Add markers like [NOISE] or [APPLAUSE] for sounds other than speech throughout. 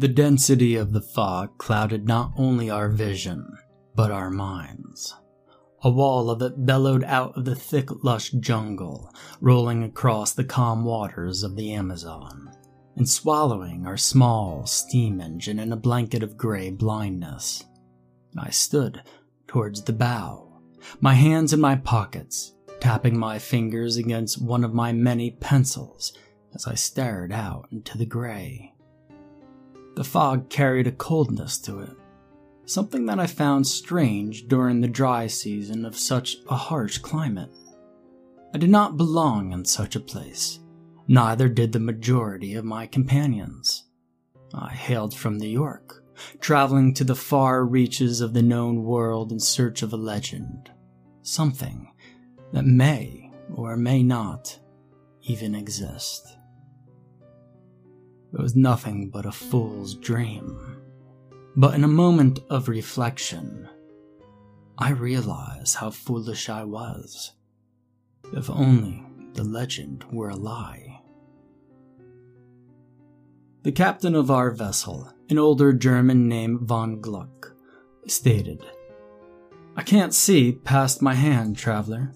The density of the fog clouded not only our vision, but our minds. A wall of it bellowed out of the thick, lush jungle, rolling across the calm waters of the Amazon, and swallowing our small steam engine in a blanket of gray blindness. I stood towards the bow, my hands in my pockets, tapping my fingers against one of my many pencils as I stared out into the gray. The fog carried a coldness to it, something that I found strange during the dry season of such a harsh climate. I did not belong in such a place, neither did the majority of my companions. I hailed from New York, traveling to the far reaches of the known world in search of a legend, something that may or may not even exist. It was nothing but a fool's dream. But in a moment of reflection, I realized how foolish I was. If only the legend were a lie. The captain of our vessel, an older German named von Gluck, stated, I can't see past my hand, traveler.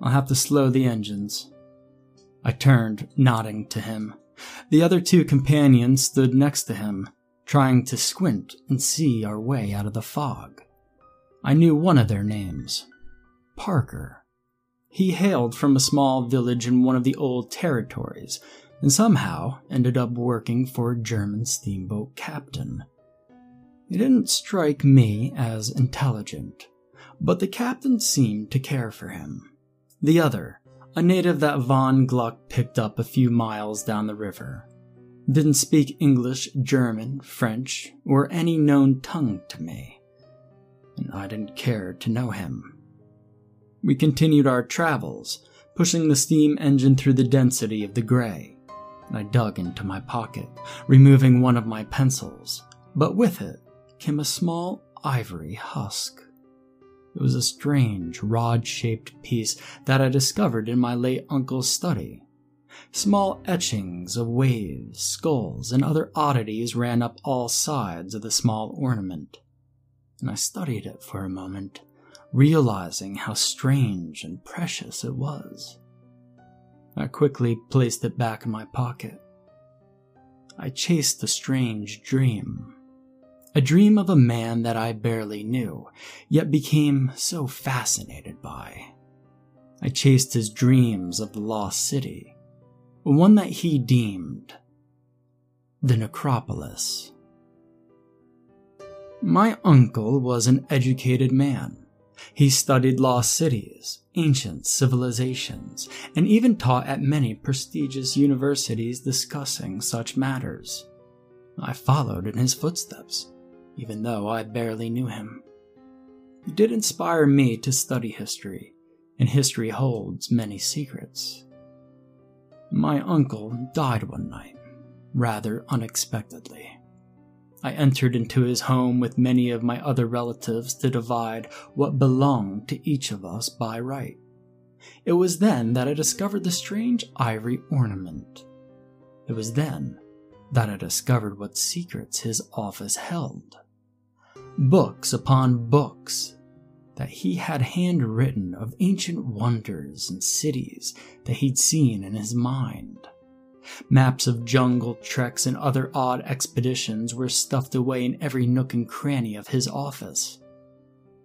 I'll have to slow the engines. I turned, nodding to him. The other two companions stood next to him, trying to squint and see our way out of the fog. I knew one of their names Parker. He hailed from a small village in one of the old territories and somehow ended up working for a German steamboat captain. He didn't strike me as intelligent, but the captain seemed to care for him. The other, a native that von Gluck picked up a few miles down the river. Didn't speak English, German, French, or any known tongue to me, and I didn't care to know him. We continued our travels, pushing the steam engine through the density of the gray. I dug into my pocket, removing one of my pencils, but with it came a small ivory husk. It was a strange, rod shaped piece that I discovered in my late uncle's study. Small etchings of waves, skulls, and other oddities ran up all sides of the small ornament, and I studied it for a moment, realizing how strange and precious it was. I quickly placed it back in my pocket. I chased a strange dream a dream of a man that I barely knew, yet became so fascinated by. I chased his dreams of the lost city, one that he deemed the necropolis. My uncle was an educated man. He studied lost cities, ancient civilizations, and even taught at many prestigious universities discussing such matters. I followed in his footsteps even though I barely knew him. He did inspire me to study history, and history holds many secrets. My uncle died one night, rather unexpectedly. I entered into his home with many of my other relatives to divide what belonged to each of us by right. It was then that I discovered the strange ivory ornament. It was then that I discovered what secrets his office held books upon books that he had handwritten of ancient wonders and cities that he'd seen in his mind. Maps of jungle treks and other odd expeditions were stuffed away in every nook and cranny of his office.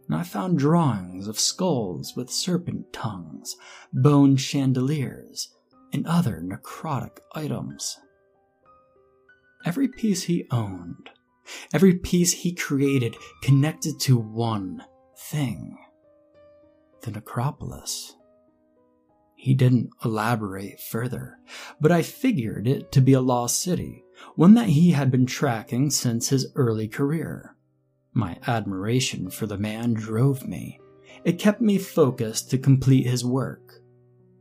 And I found drawings of skulls with serpent tongues, bone chandeliers, and other necrotic items. Every piece he owned, every piece he created connected to one thing the necropolis. He didn't elaborate further, but I figured it to be a lost city, one that he had been tracking since his early career. My admiration for the man drove me. It kept me focused to complete his work.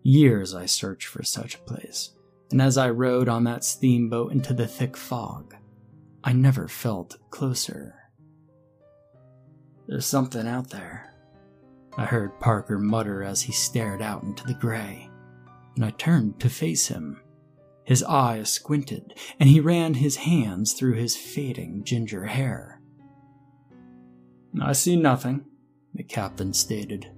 Years I searched for such a place, and as I rode on that steamboat into the thick fog, I never felt closer. There's something out there, I heard Parker mutter as he stared out into the gray, and I turned to face him. His eyes squinted, and he ran his hands through his fading ginger hair. I see nothing, the captain stated.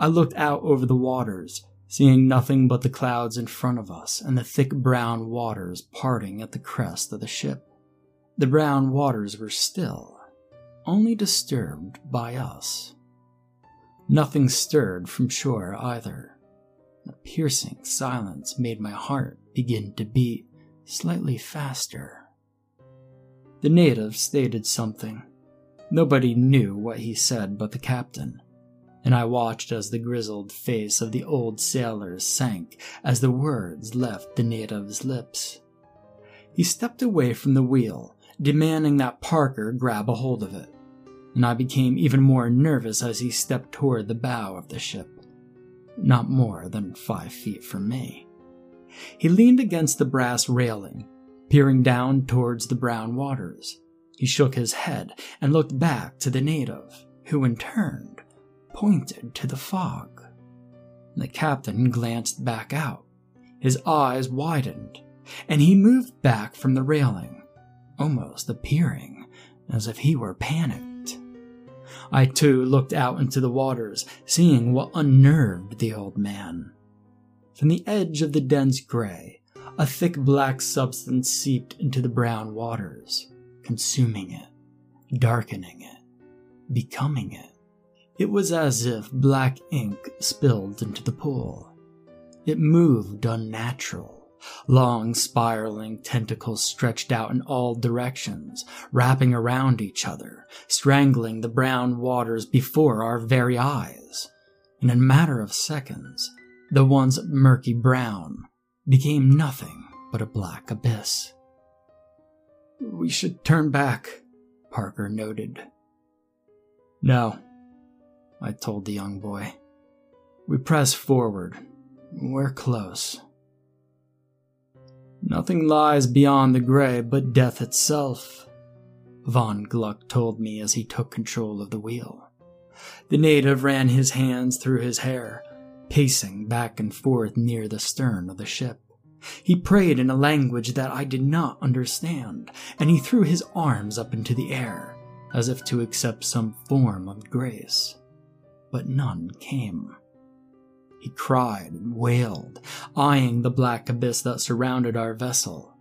I looked out over the waters, seeing nothing but the clouds in front of us and the thick brown waters parting at the crest of the ship. The brown waters were still, only disturbed by us. Nothing stirred from shore either. A piercing silence made my heart begin to beat slightly faster. The native stated something. Nobody knew what he said but the captain, and I watched as the grizzled face of the old sailor sank as the words left the native's lips. He stepped away from the wheel, demanding that Parker grab a hold of it and I became even more nervous as he stepped toward the bow of the ship, not more than five feet from me. He leaned against the brass railing, peering down towards the brown waters. He shook his head and looked back to the native, who in turn pointed to the fog. The captain glanced back out. His eyes widened, and he moved back from the railing, almost appearing as if he were panicked. I too looked out into the waters, seeing what unnerved the old man. From the edge of the dense gray, a thick black substance seeped into the brown waters, consuming it, darkening it, becoming it. It was as if black ink spilled into the pool. It moved unnatural, Long spiraling tentacles stretched out in all directions, wrapping around each other, strangling the brown waters before our very eyes. In a matter of seconds, the once murky brown became nothing but a black abyss. We should turn back, Parker noted. No, I told the young boy. We press forward. We're close. Nothing lies beyond the gray but death itself, Von Gluck told me as he took control of the wheel. The native ran his hands through his hair, pacing back and forth near the stern of the ship. He prayed in a language that I did not understand, and he threw his arms up into the air, as if to accept some form of grace. But none came. He cried and wailed, eyeing the black abyss that surrounded our vessel.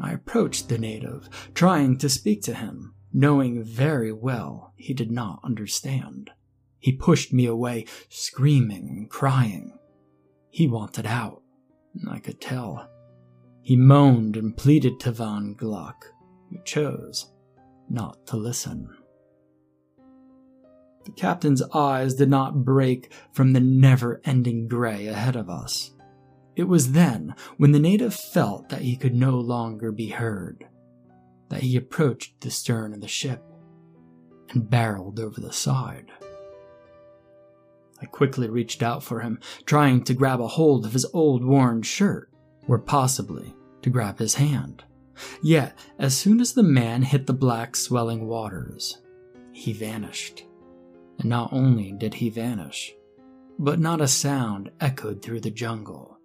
I approached the native, trying to speak to him, knowing very well he did not understand. He pushed me away, screaming and crying. He wanted out, I could tell. He moaned and pleaded to Von Gluck, who chose not to listen. The captain's eyes did not break from the never ending gray ahead of us. It was then, when the native felt that he could no longer be heard, that he approached the stern of the ship and barreled over the side. I quickly reached out for him, trying to grab a hold of his old worn shirt, or possibly to grab his hand. Yet, as soon as the man hit the black swelling waters, he vanished. And not only did he vanish, but not a sound echoed through the jungle.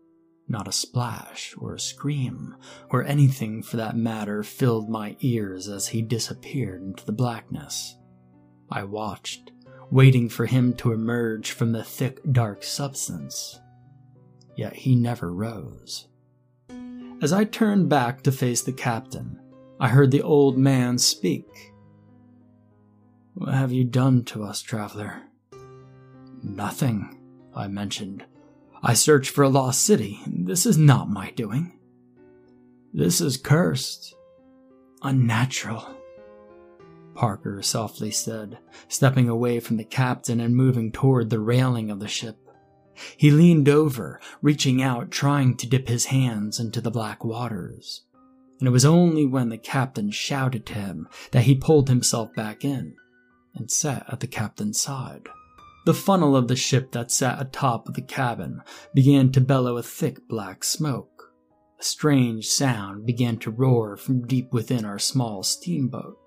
Not a splash or a scream or anything for that matter filled my ears as he disappeared into the blackness. I watched, waiting for him to emerge from the thick, dark substance. Yet he never rose. As I turned back to face the captain, I heard the old man speak. What have you done to us, traveler? Nothing, I mentioned. I searched for a lost city. This is not my doing. This is cursed. Unnatural. Parker softly said, stepping away from the captain and moving toward the railing of the ship. He leaned over, reaching out, trying to dip his hands into the black waters. And it was only when the captain shouted to him that he pulled himself back in and sat at the captain's side. The funnel of the ship that sat atop of the cabin began to bellow a thick black smoke. A strange sound began to roar from deep within our small steamboat.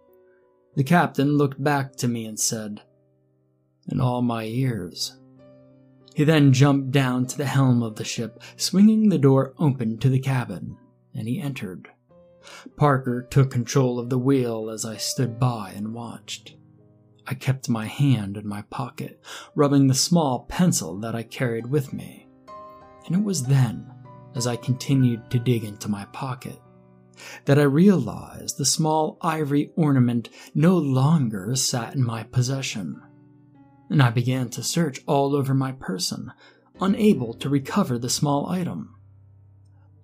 The captain looked back to me and said, In all my years. He then jumped down to the helm of the ship, swinging the door open to the cabin, and he entered. Parker took control of the wheel as I stood by and watched. I kept my hand in my pocket, rubbing the small pencil that I carried with me. And it was then, as I continued to dig into my pocket, that I realized the small ivory ornament no longer sat in my possession. And I began to search all over my person, unable to recover the small item.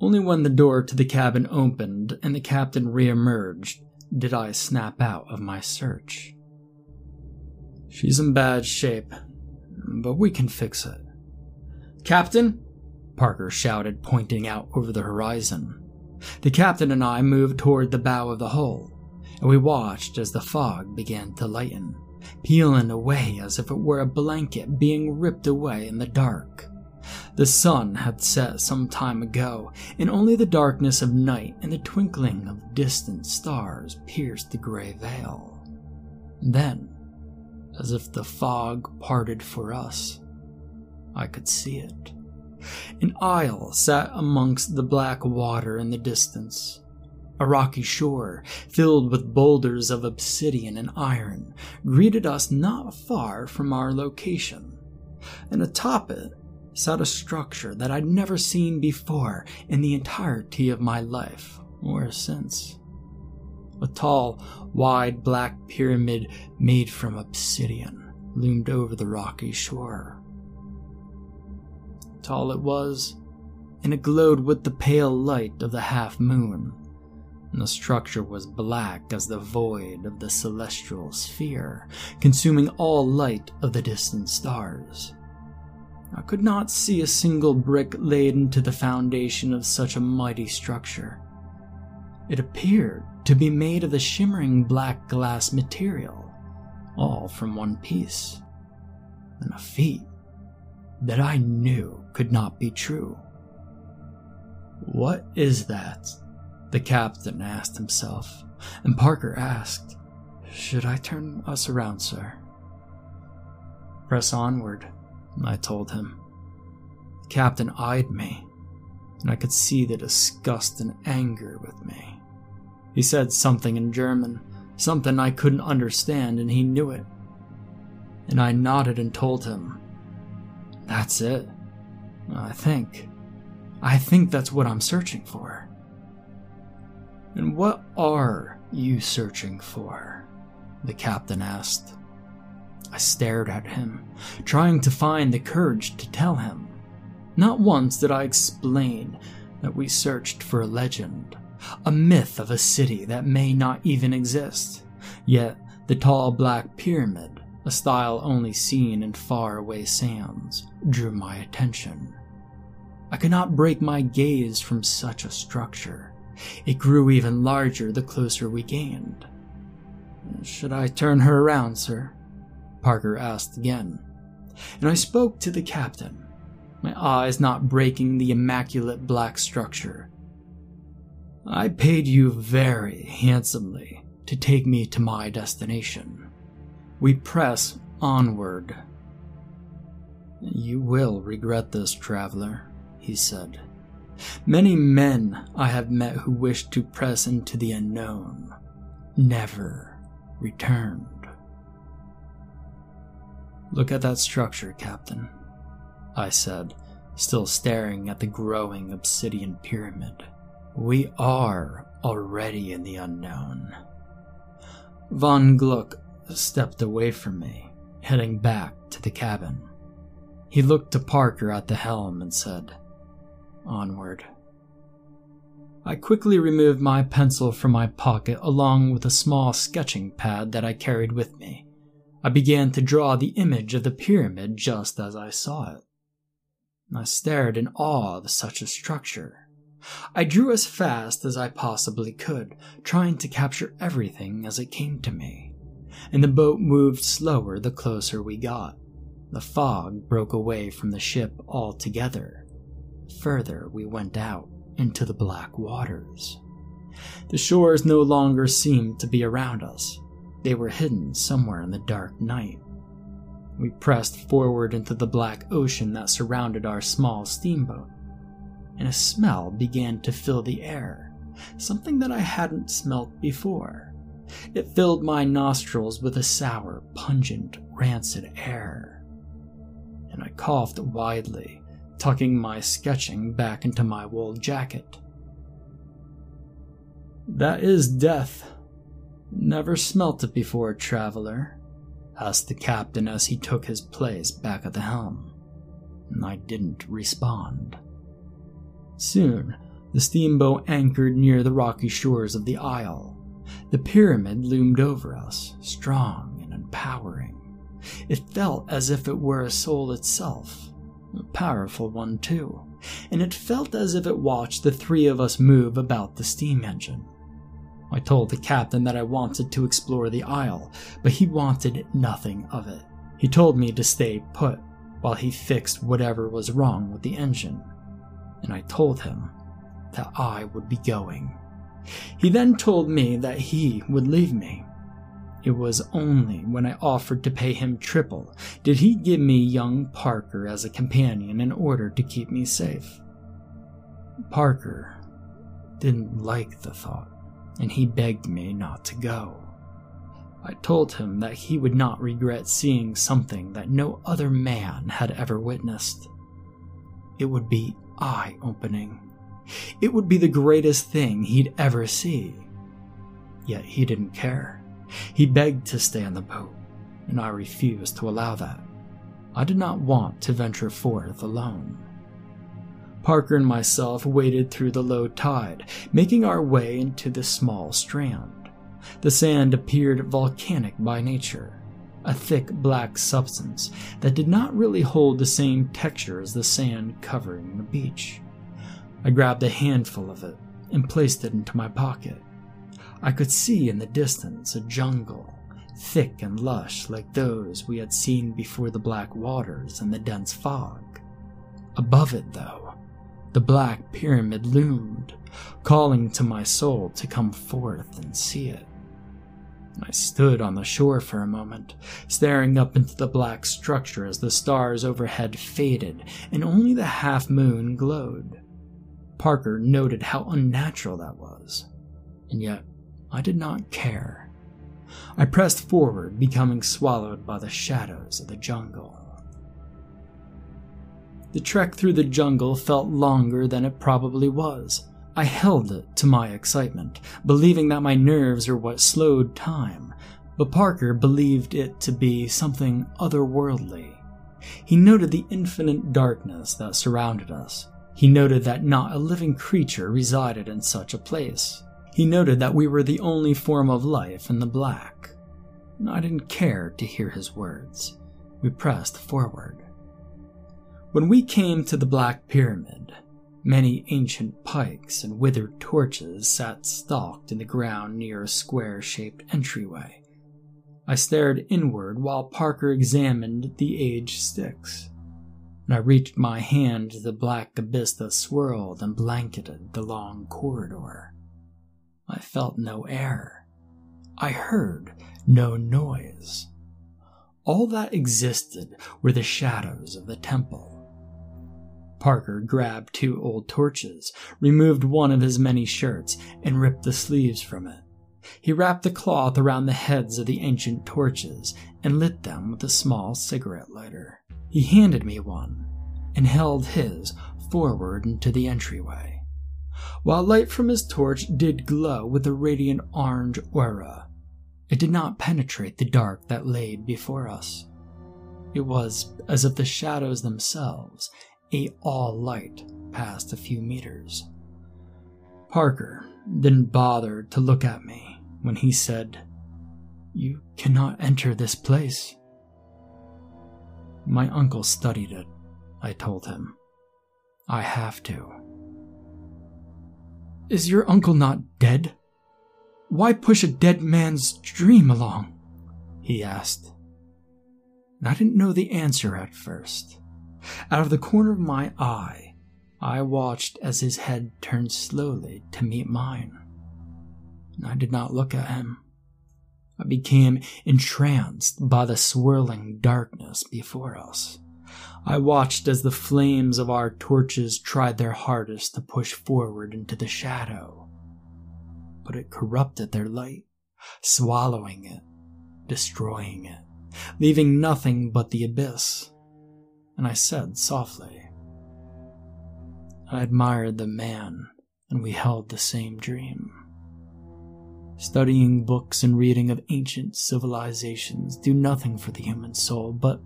Only when the door to the cabin opened and the captain reemerged did I snap out of my search. She's in bad shape, but we can fix it. Captain? Parker shouted, pointing out over the horizon. The captain and I moved toward the bow of the hull, and we watched as the fog began to lighten, peeling away as if it were a blanket being ripped away in the dark. The sun had set some time ago, and only the darkness of night and the twinkling of distant stars pierced the gray veil. Then, as if the fog parted for us. I could see it. An isle sat amongst the black water in the distance. A rocky shore, filled with boulders of obsidian and iron, greeted us not far from our location. And atop it sat a structure that I'd never seen before in the entirety of my life or since. A tall, wide black pyramid made from obsidian loomed over the rocky shore. Tall it was, and it glowed with the pale light of the half moon, and the structure was black as the void of the celestial sphere, consuming all light of the distant stars. I could not see a single brick laid into the foundation of such a mighty structure. It appeared to be made of the shimmering black glass material, all from one piece. And a feat that I knew could not be true. What is that? The captain asked himself, and Parker asked, Should I turn us around, sir? Press onward, I told him. The captain eyed me, and I could see the disgust and anger with me. He said something in German, something I couldn't understand, and he knew it. And I nodded and told him, That's it. I think. I think that's what I'm searching for. And what are you searching for? The captain asked. I stared at him, trying to find the courage to tell him. Not once did I explain that we searched for a legend, a myth of a city that may not even exist. Yet, the tall black pyramid, a style only seen in faraway sands, drew my attention. I could not break my gaze from such a structure. It grew even larger the closer we gained. Should I turn her around, sir? Parker asked again. And I spoke to the captain, my eyes not breaking the immaculate black structure I paid you very handsomely to take me to my destination. We press onward. You will regret this, traveler, he said. Many men I have met who wished to press into the unknown never returned. Look at that structure, Captain, I said, still staring at the growing obsidian pyramid We are already in the unknown. Von Gluck stepped away from me, heading back to the cabin. He looked to Parker at the helm and said, Onward. I quickly removed my pencil from my pocket along with a small sketching pad that I carried with me. I began to draw the image of the pyramid just as I saw it. I stared in awe of such a structure. I drew as fast as I possibly could, trying to capture everything as it came to me. And the boat moved slower the closer we got. The fog broke away from the ship altogether. Further, we went out into the black waters. The shores no longer seemed to be around us, they were hidden somewhere in the dark night. We pressed forward into the black ocean that surrounded our small steamboat, and a smell began to fill the air, something that I hadn't smelt before. It filled my nostrils with a sour, pungent, rancid air. And I coughed widely tucking my sketching back into my wool jacket. That is death. Never smelt it before, traveler, asked the captain as he took his place back at the helm. And I didn't respond. Soon, the steamboat anchored near the rocky shores of the isle. The pyramid loomed over us, strong and empowering. It felt as if it were a soul itself, a powerful one, too, and it felt as if it watched the three of us move about the steam engine. I told the captain that I wanted to explore the isle, but he wanted nothing of it. He told me to stay put while he fixed whatever was wrong with the engine, and I told him that I would be going. He then told me that he would leave me it was only when I offered to pay him triple did he give me young Parker as a companion in order to keep me safe. Parker didn't like the thought, and he begged me not to go. I told him that he would not regret seeing something that no other man had ever witnessed. It would be eye opening. It would be the greatest thing he'd ever see. Yet he didn't care. He begged to stay on the boat, and I refused to allow that. I did not want to venture forth alone. Parker and myself waded through the low tide, making our way into the small strand. The sand appeared volcanic by nature, a thick black substance that did not really hold the same texture as the sand covering the beach. I grabbed a handful of it and placed it into my pocket. I could see in the distance a jungle, thick and lush like those we had seen before the black waters and the dense fog. Above it, though, the black pyramid loomed, calling to my soul to come forth and see it. I stood on the shore for a moment, staring up into the black structure as the stars overhead faded and only the half moon glowed. Parker noted how unnatural that was, and yet I did not care. I pressed forward, becoming swallowed by the shadows of the jungle. The trek through the jungle felt longer than it probably was. I held it to my excitement, believing that my nerves were what slowed time, but Parker believed it to be something otherworldly. He noted the infinite darkness that surrounded us. He noted that not a living creature resided in such a place. He noted that we were the only form of life in the black. I didn't care to hear his words. We pressed forward. When we came to the Black Pyramid, many ancient pikes and withered torches sat stalked in the ground near a square shaped entryway. I stared inward while Parker examined the aged sticks, and I reached my hand to the black abyss that swirled and blanketed the long corridor. I felt no air. I heard no noise. All that existed were the shadows of the temple. Parker grabbed two old torches, removed one of his many shirts, and ripped the sleeves from it. He wrapped the cloth around the heads of the ancient torches and lit them with a small cigarette lighter. He handed me one and held his forward into the entryway. While light from his torch did glow with a radiant orange aura, it did not penetrate the dark that lay before us. It was as if the shadows themselves ate all light past a few meters. Parker didn't bother to look at me when he said, You cannot enter this place. My uncle studied it, I told him. I have to. Is your uncle not dead? Why push a dead man's dream along? He asked. I didn't know the answer at first. Out of the corner of my eye, I watched as his head turned slowly to meet mine. I did not look at him. I became entranced by the swirling darkness before us. I watched as the flames of our torches tried their hardest to push forward into the shadow. But it corrupted their light, swallowing it, destroying it, leaving nothing but the abyss. And I said softly, I admired the man, and we held the same dream. Studying books and reading of ancient civilizations do nothing for the human soul but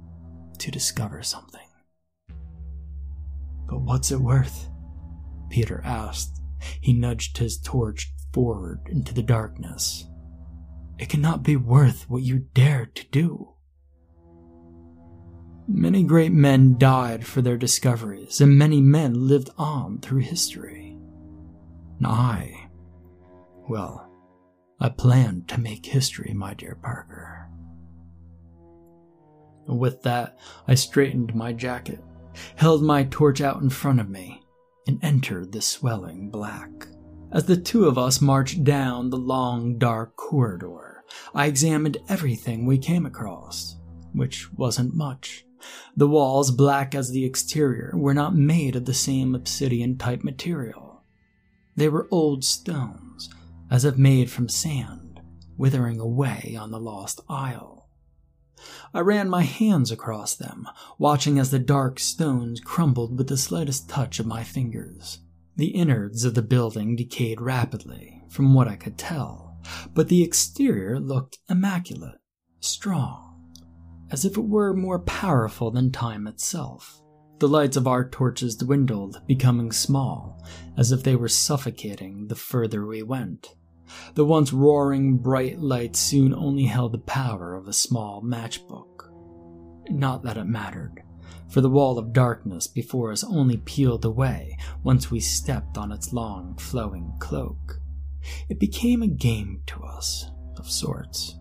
to discover something. But what's it worth? Peter asked. He nudged his torch forward into the darkness. It cannot be worth what you dared to do. Many great men died for their discoveries, and many men lived on through history. And I, well, I planned to make history, my dear Parker. With that, I straightened my jacket, held my torch out in front of me, and entered the swelling black. As the two of us marched down the long, dark corridor, I examined everything we came across, which wasn't much. The walls, black as the exterior, were not made of the same obsidian type material. They were old stones, as if made from sand, withering away on the lost isle. I ran my hands across them, watching as the dark stones crumbled with the slightest touch of my fingers. The innards of the building decayed rapidly, from what I could tell, but the exterior looked immaculate, strong, as if it were more powerful than time itself. The lights of our torches dwindled, becoming small, as if they were suffocating the further we went. The once roaring bright light soon only held the power of a small matchbook. Not that it mattered, for the wall of darkness before us only peeled away once we stepped on its long, flowing cloak. It became a game to us, of sorts.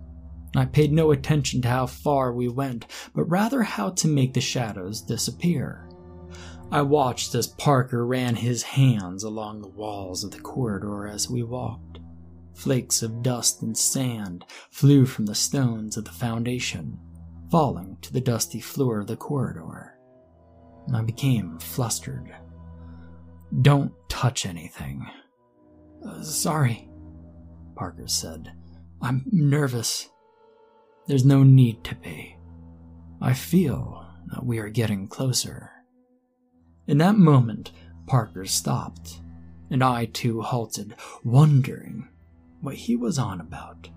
I paid no attention to how far we went, but rather how to make the shadows disappear. I watched as Parker ran his hands along the walls of the corridor as we walked. Flakes of dust and sand flew from the stones of the foundation, falling to the dusty floor of the corridor. I became flustered. Don't touch anything. Uh, sorry, Parker said. I'm nervous. There's no need to be. I feel that we are getting closer. In that moment, Parker stopped, and I too halted, wondering what he was on about.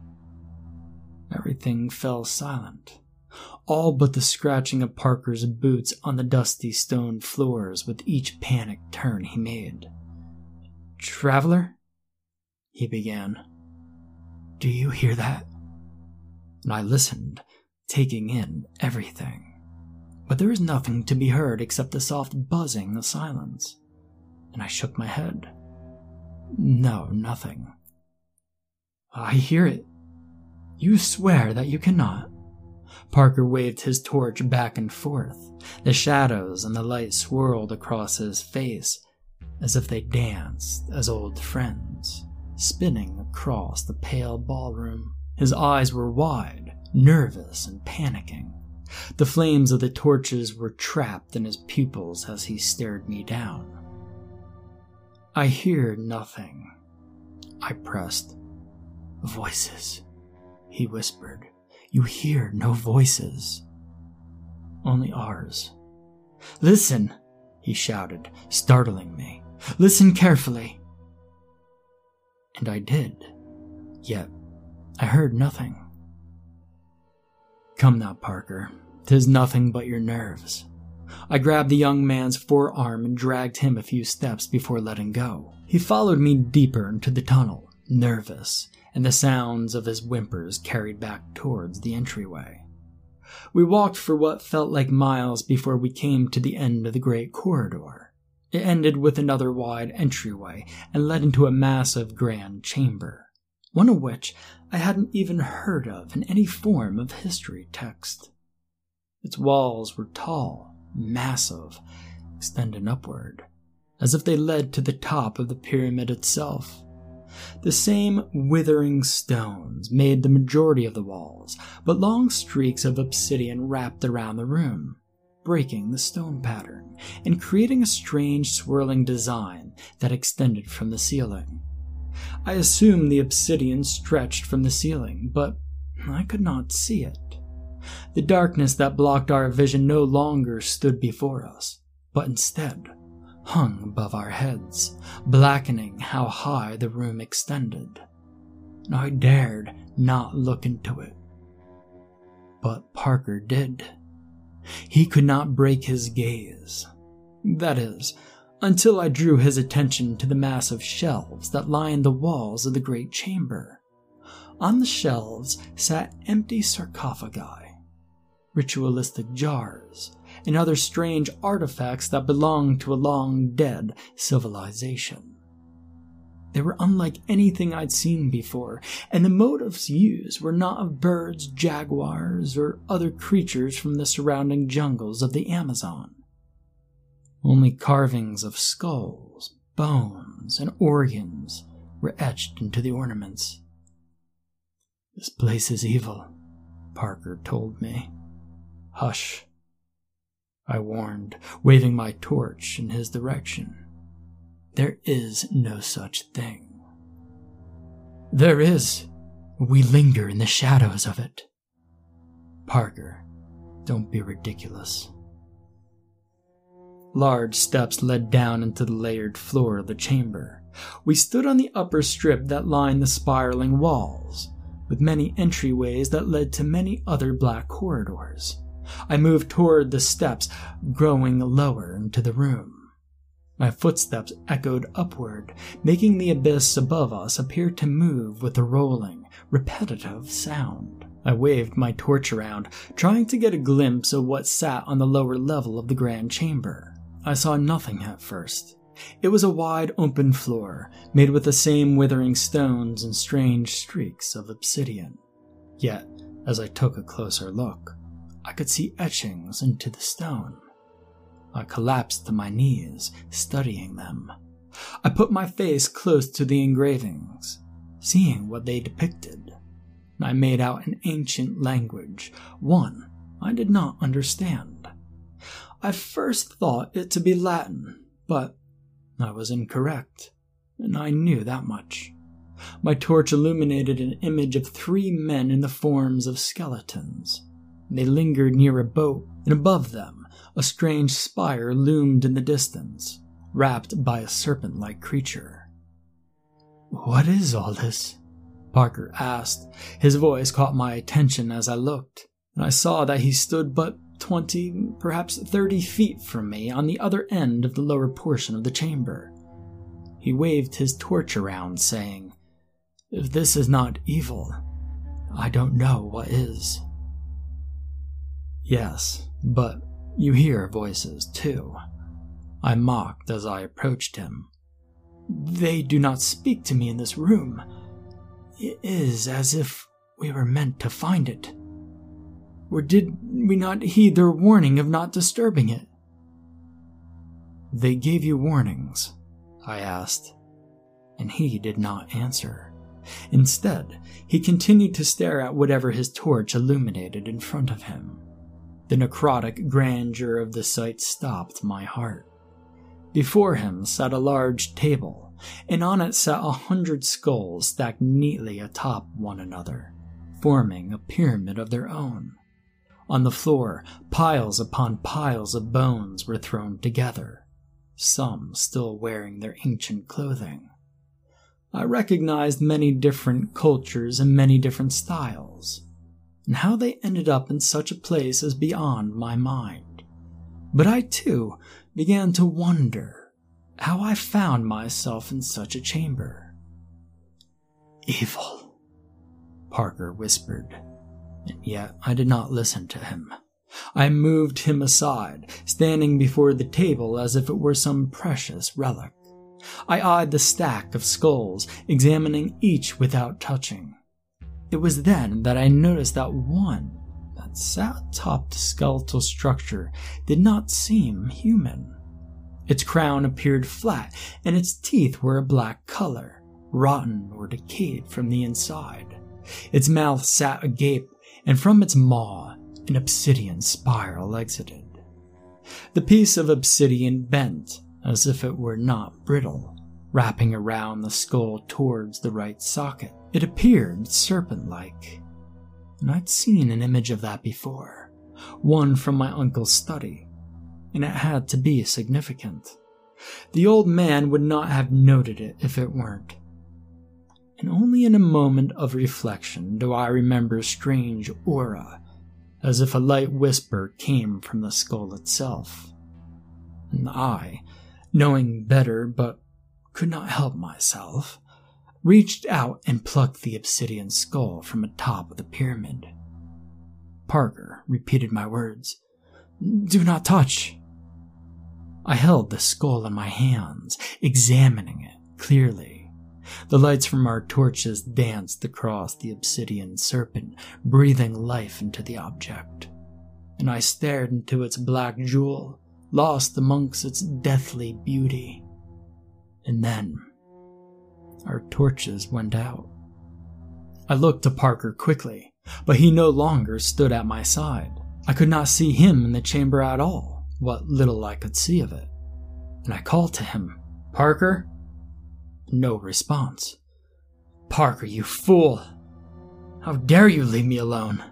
Everything fell silent, all but the scratching of Parker's boots on the dusty stone floors with each panicked turn he made. Traveler? He began. Do you hear that? And I listened, taking in everything. But there was nothing to be heard except the soft buzzing of silence, and I shook my head. No, nothing. I hear it. You swear that you cannot. Parker waved his torch back and forth. The shadows and the light swirled across his face as if they danced as old friends, spinning across the pale ballroom. His eyes were wide, nervous, and panicking. The flames of the torches were trapped in his pupils as he stared me down. I hear nothing. I pressed. Voices, he whispered. You hear no voices. Only ours. Listen, he shouted, startling me. Listen carefully. and I did. Yet, I heard nothing. Come now, Parker. Tis nothing but your nerves. I grabbed the young man's forearm and dragged him a few steps before letting go. He followed me deeper into the tunnel, nervous, and the sounds of his whimpers carried back towards the entryway. We walked for what felt like miles before we came to the end of the great corridor. It ended with another wide entryway and led into a massive grand chamber, one of which I hadn't even heard of in any form of history text. Its walls were tall, massive, extending upward, as if they led to the top of the pyramid itself. The same withering stones made the majority of the walls, but long streaks of obsidian wrapped around the room, breaking the stone pattern and creating a strange swirling design that extended from the ceiling. I assumed the obsidian stretched from the ceiling, but I could not see it. The darkness that blocked our vision no longer stood before us, but instead hung above our heads, blackening how high the room extended. I dared not look into it. But Parker did. He could not break his gaze. That is, until I drew his attention to the massive shelves that lined the walls of the great chamber. On the shelves sat empty sarcophagi, ritualistic jars, and other strange artifacts that belonged to a long dead civilization. They were unlike anything I'd seen before, and the motifs used were not of birds, jaguars, or other creatures from the surrounding jungles of the Amazon. Only carvings of skulls, bones, and organs were etched into the ornaments. This place is evil, Parker told me. Hush. I warned, waving my torch in his direction. There is no such thing. There is. We linger in the shadows of it. Parker, don't be ridiculous. Large steps led down into the layered floor of the chamber. We stood on the upper strip that lined the spiraling walls, with many entryways that led to many other black corridors. I moved toward the steps, growing lower into the room. My footsteps echoed upward, making the abyss above us appear to move with a rolling, repetitive sound. I waved my torch around, trying to get a glimpse of what sat on the lower level of the grand chamber. I saw nothing at first. It was a wide open floor, made with the same withering stones and strange streaks of obsidian. Yet, as I took a closer look, I could see etchings into the stone. I collapsed to my knees, studying them. I put my face close to the engravings, seeing what they depicted. I made out an ancient language, one I did not understand. I first thought it to be Latin, but I was incorrect, and I knew that much. My torch illuminated an image of three men in the forms of skeletons. They lingered near a boat, and above them, a strange spire loomed in the distance, wrapped by a serpent like creature. What is all this? Parker asked. His voice caught my attention as I looked, and I saw that he stood but twenty, perhaps thirty feet from me on the other end of the lower portion of the chamber. He waved his torch around, saying, If this is not evil, I don't know what is. Yes, but you hear voices too. I mocked as I approached him. They do not speak to me in this room. It is as if we were meant to find it. Or did we not heed their warning of not disturbing it? They gave you warnings, I asked, and he did not answer. Instead, he continued to stare at whatever his torch illuminated in front of him. The necrotic grandeur of the sight stopped my heart. Before him sat a large table, and on it sat a hundred skulls stacked neatly atop one another, forming a pyramid of their own. On the floor, piles upon piles of bones were thrown together, some still wearing their ancient clothing. I recognized many different cultures and many different styles, and how they ended up in such a place is beyond my mind. But I too began to wonder how I found myself in such a chamber. Evil, Parker whispered, and yet I did not listen to him. I moved him aside, standing before the table as if it were some precious relic. I eyed the stack of skulls, examining each without touching. It was then that I noticed that one that sat the skeletal structure did not seem human. Its crown appeared flat, and its teeth were a black color, rotten or decayed from the inside. Its mouth sat agape, and from its maw an obsidian spiral exited. The piece of obsidian bent as if it were not brittle, wrapping around the skull towards the right socket. It appeared serpent like, and I'd seen an image of that before, one from my uncle's study, and it had to be significant. The old man would not have noted it if it weren't. And only in a moment of reflection do I remember a strange aura, as if a light whisper came from the skull itself. And I, knowing better but could not help myself, reached out and plucked the obsidian skull from atop of the pyramid. Parker repeated my words Do not touch. I held the skull in my hands, examining it clearly. The lights from our torches danced across the obsidian serpent, breathing life into the object. And I stared into its black jewel, lost amongst its deathly beauty. And then, our torches went out. I looked to Parker quickly, but he no longer stood at my side. I could not see him in the chamber at all, what little I could see of it. And I called to him, Parker? No response. Parker, you fool! How dare you leave me alone?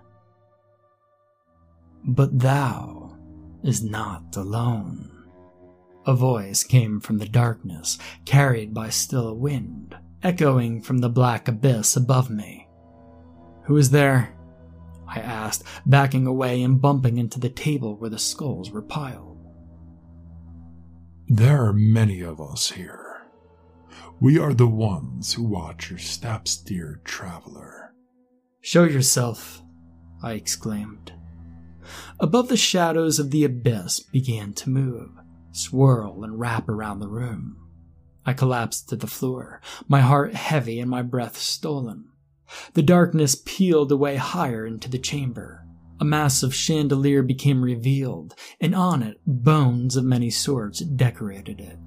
But thou is not alone. A voice came from the darkness, carried by still a wind, echoing from the black abyss above me. Who is there? I asked, backing away and bumping into the table where the skulls were piled. There are many of us here. We are the ones who watch your steps, dear traveler. Show yourself, I exclaimed. Above the shadows of the abyss began to move, swirl, and wrap around the room. I collapsed to the floor, my heart heavy and my breath stolen. The darkness peeled away higher into the chamber. A massive chandelier became revealed, and on it, bones of many sorts decorated it.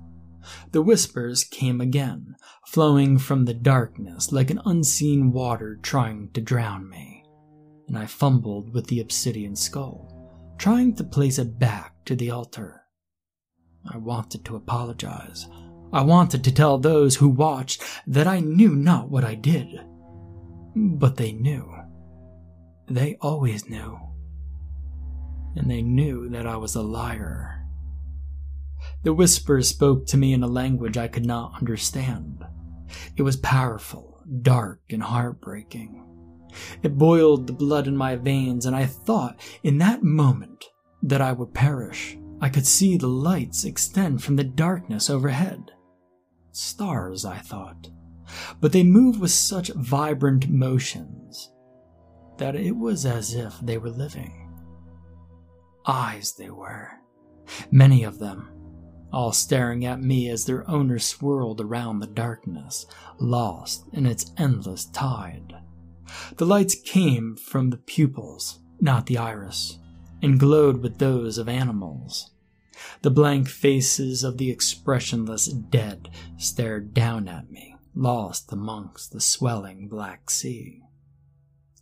The whispers came again, flowing from the darkness like an unseen water trying to drown me and I fumbled with the obsidian skull, trying to place it back to the altar. I wanted to apologize. I wanted to tell those who watched that I knew not what I did. But they knew. They always knew. And they knew that I was a liar. The whispers spoke to me in a language I could not understand. It was powerful, dark, and heartbreaking. It boiled the blood in my veins, and I thought in that moment that I would perish. I could see the lights extend from the darkness overhead. Stars, I thought, but they moved with such vibrant motions that it was as if they were living. Eyes they were, many of them, all staring at me as their owner swirled around the darkness, lost in its endless tide. The lights came from the pupils, not the iris, and glowed with those of animals. The blank faces of the expressionless dead stared down at me, lost amongst the swelling black sea.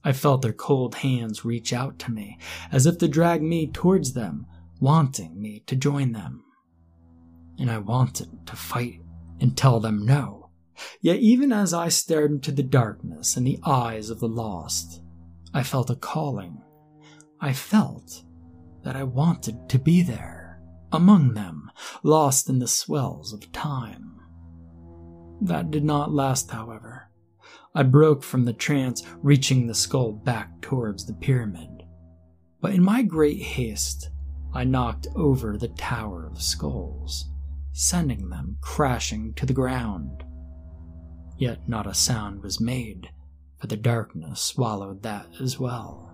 I felt their cold hands reach out to me, as if to drag me towards them, wanting me to join them. And I wanted to fight and tell them no. Yet, even as I stared into the darkness and the eyes of the lost, I felt a calling. I felt that I wanted to be there, among them, lost in the swells of time. That did not last, however. I broke from the trance, reaching the skull back towards the pyramid. But in my great haste, I knocked over the Tower of Skulls, sending them crashing to the ground. Yet not a sound was made, for the darkness swallowed that as well.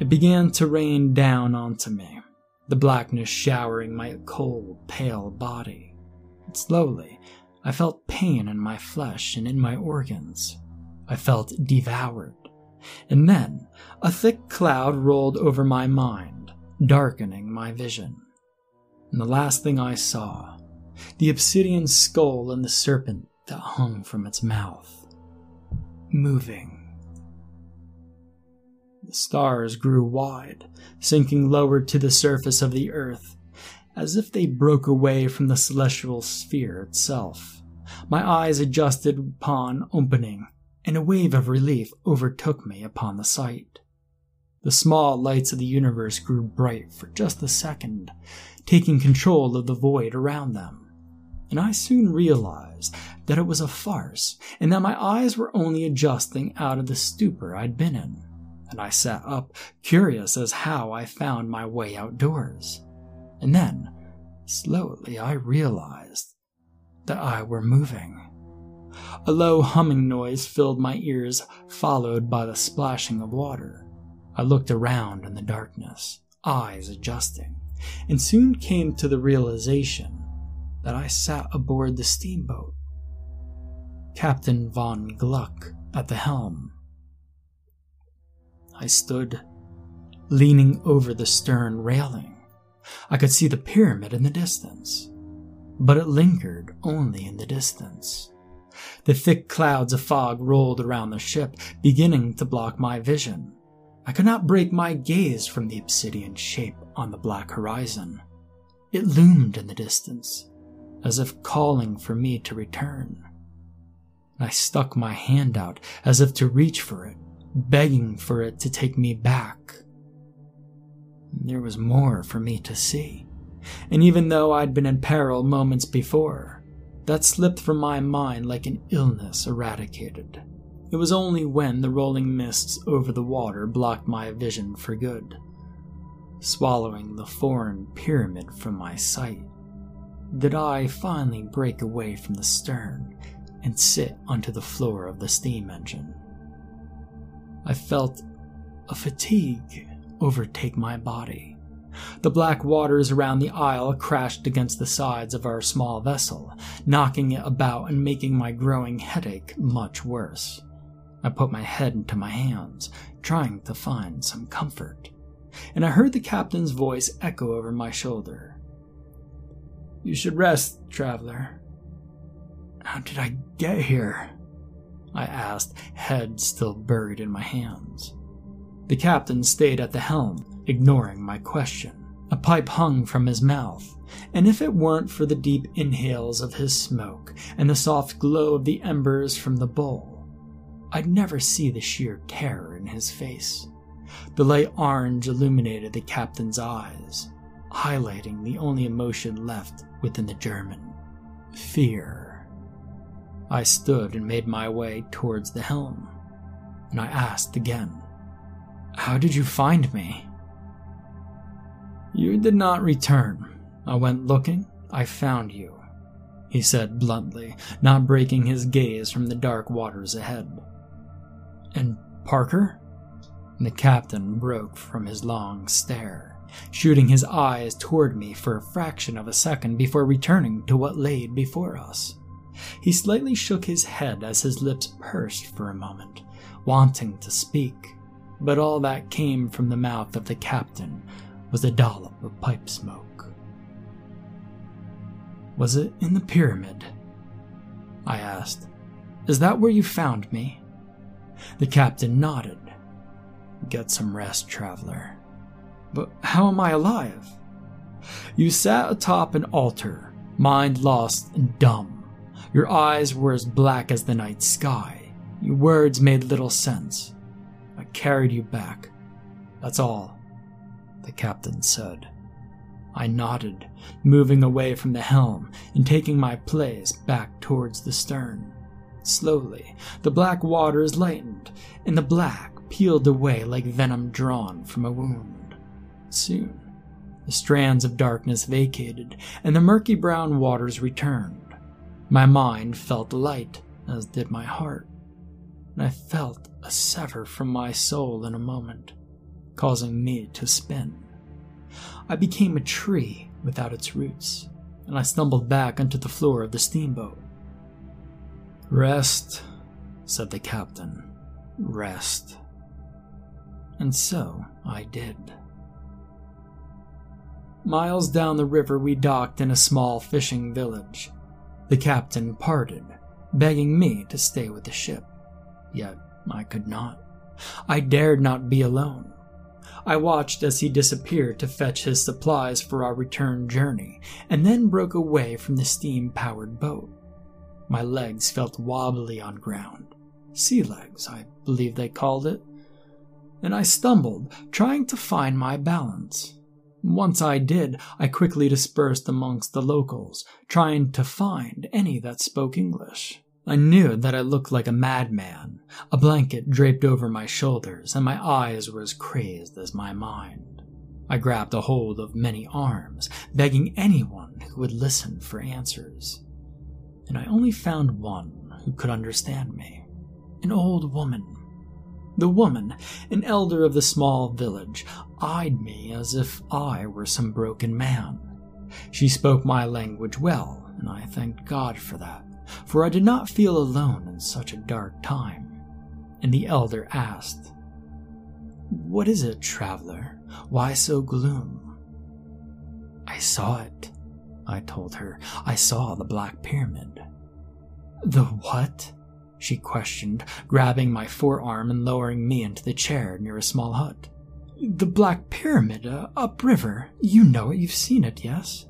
It began to rain down onto me, the blackness showering my cold, pale body. Slowly, I felt pain in my flesh and in my organs. I felt devoured. And then, a thick cloud rolled over my mind, darkening my vision. And the last thing I saw, the obsidian skull and the serpent that hung from its mouth, moving the stars grew wide, sinking lower to the surface of the earth, as if they broke away from the celestial sphere itself. My eyes adjusted upon opening, and a wave of relief overtook me upon the sight. The small lights of the universe grew bright for just a second, taking control of the void around them. And I soon realized that it was a farce, and that my eyes were only adjusting out of the stupor I'd been in and I sat up, curious as how I found my way outdoors. And then, slowly, I realized that I were moving. A low humming noise filled my ears, followed by the splashing of water. I looked around in the darkness, eyes adjusting, and soon came to the realization that I sat aboard the steamboat. Captain von Gluck at the helm. I stood, leaning over the stern railing. I could see the pyramid in the distance, but it lingered only in the distance. The thick clouds of fog rolled around the ship, beginning to block my vision. I could not break my gaze from the obsidian shape on the black horizon. It loomed in the distance, as if calling for me to return. I stuck my hand out as if to reach for it, begging for it to take me back. There was more for me to see, and even though I'd been in peril moments before, that slipped from my mind like an illness eradicated. It was only when the rolling mists over the water blocked my vision for good, swallowing the foreign pyramid from my sight, did I finally break away from the stern and sit onto the floor of the steam engine. I felt a fatigue overtake my body. The black waters around the isle crashed against the sides of our small vessel, knocking it about and making my growing headache much worse. I put my head into my hands, trying to find some comfort, and I heard the captain's voice echo over my shoulder. You should rest, traveler. How did I get here? I asked, head still buried in my hands. The captain stayed at the helm, ignoring my question. A pipe hung from his mouth, and if it weren't for the deep inhales of his smoke and the soft glow of the embers from the bowl, I'd never see the sheer terror in his face. The light orange illuminated the captain's eyes, highlighting the only emotion left within the German fear. I stood and made my way towards the helm, and I asked again, How did you find me? You did not return. I went looking, I found you, he said bluntly, not breaking his gaze from the dark waters ahead. And Parker? The captain broke from his long stare, shooting his eyes toward me for a fraction of a second before returning to what lay before us. He slightly shook his head as his lips pursed for a moment, wanting to speak, but all that came from the mouth of the captain was a dollop of pipe smoke. Was it in the pyramid? I asked. Is that where you found me? The captain nodded. Get some rest, traveler. But how am I alive? You sat atop an altar, mind lost and dumb your eyes were as black as the night sky. Your words made little sense. I carried you back. That's all, the captain said. I nodded, moving away from the helm and taking my place back towards the stern. Slowly, the black waters lightened, and the black peeled away like venom drawn from a wound. Soon, the strands of darkness vacated, and the murky brown waters returned. My mind felt light, as did my heart, and I felt a sever from my soul in a moment, causing me to spin. I became a tree without its roots, and I stumbled back onto the floor of the steamboat. Rest, said the captain. Rest. And so I did. Miles down the river, we docked in a small fishing village. The captain parted, begging me to stay with the ship. Yet I could not. I dared not be alone. I watched as he disappeared to fetch his supplies for our return journey, and then broke away from the steam powered boat. My legs felt wobbly on ground. Sea legs, I believe they called it. And I stumbled, trying to find my balance. Once I did, I quickly dispersed amongst the locals, trying to find any that spoke English. I knew that I looked like a madman, a blanket draped over my shoulders, and my eyes were as crazed as my mind. I grabbed a hold of many arms, begging anyone who would listen for answers. And I only found one who could understand me an old woman. The woman, an elder of the small village, eyed me as if I were some broken man. She spoke my language well, and I thanked God for that for I did not feel alone in such a dark time. And the elder asked, What is it, traveler? Why so gloom? I saw it, I told her. I saw the Black Pyramid. The what? she questioned, grabbing my forearm and lowering me into the chair near a small hut. The Black Pyramid, uh, upriver. You know it, you've seen it, yes?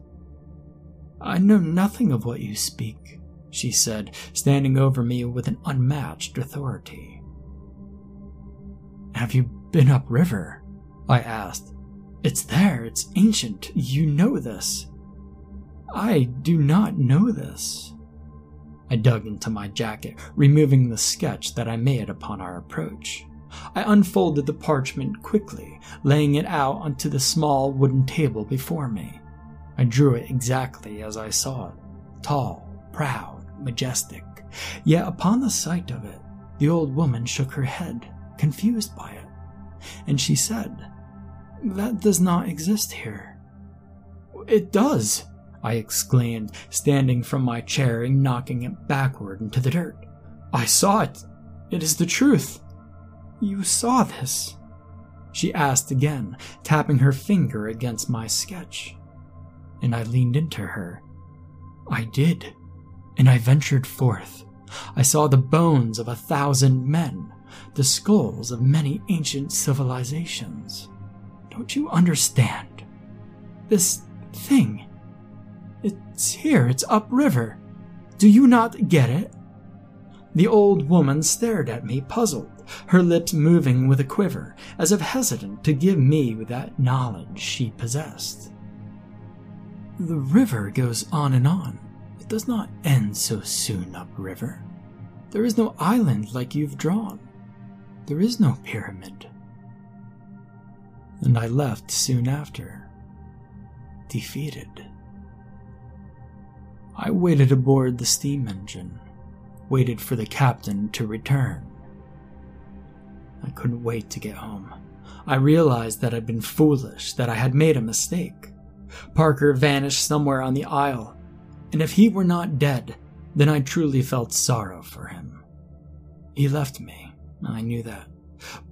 I know nothing of what you speak, she said, standing over me with an unmatched authority. Have you been upriver? I asked. It's there, it's ancient, you know this. I do not know this. I dug into my jacket, removing the sketch that I made upon our approach. I unfolded the parchment quickly, laying it out onto the small wooden table before me. I drew it exactly as I saw it tall, proud, majestic. Yet upon the sight of it, the old woman shook her head, confused by it, and she said, That does not exist here. It does, I exclaimed, standing from my chair and knocking it backward into the dirt. I saw it. It is the truth. You saw this? She asked again, tapping her finger against my sketch. And I leaned into her. I did and I ventured forth. I saw the bones of a thousand men, the skulls of many ancient civilizations. Don't you understand? This thing. It's here, it's upriver. Do you not get it? The old woman stared at me, puzzled, her lips moving with a quiver, as if hesitant to give me that knowledge she possessed. The river goes on and on, it does not end so soon upriver. There is no island like you've drawn. There is no pyramid. And I left soon after, defeated. I waited aboard the steam engine, waited for the captain to return. I couldn't wait to get home. I realized that I'd been foolish, that I had made a mistake. Parker vanished somewhere on the isle, and if he were not dead, then I truly felt sorrow for him. He left me, I knew that,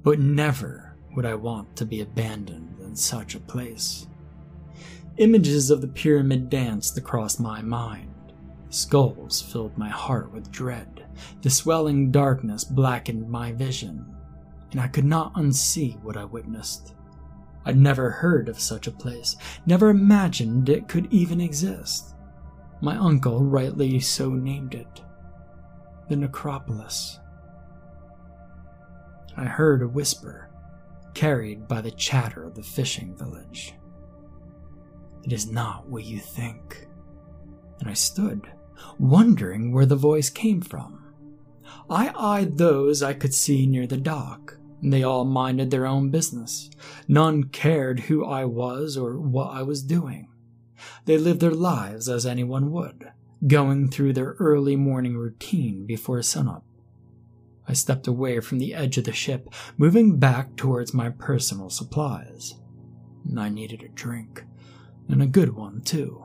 but never would I want to be abandoned in such a place. Images of the pyramid danced across my mind. Skulls filled my heart with dread. The swelling darkness blackened my vision, and I could not unsee what I witnessed. I'd never heard of such a place, never imagined it could even exist. My uncle rightly so named it the necropolis. I heard a whisper, carried by the chatter of the fishing village. It is not what you think. And I stood, wondering where the voice came from. I eyed those I could see near the dock, and they all minded their own business. None cared who I was or what I was doing. They lived their lives as anyone would, going through their early morning routine before sunup. I stepped away from the edge of the ship, moving back towards my personal supplies. I needed a drink, and a good one, too.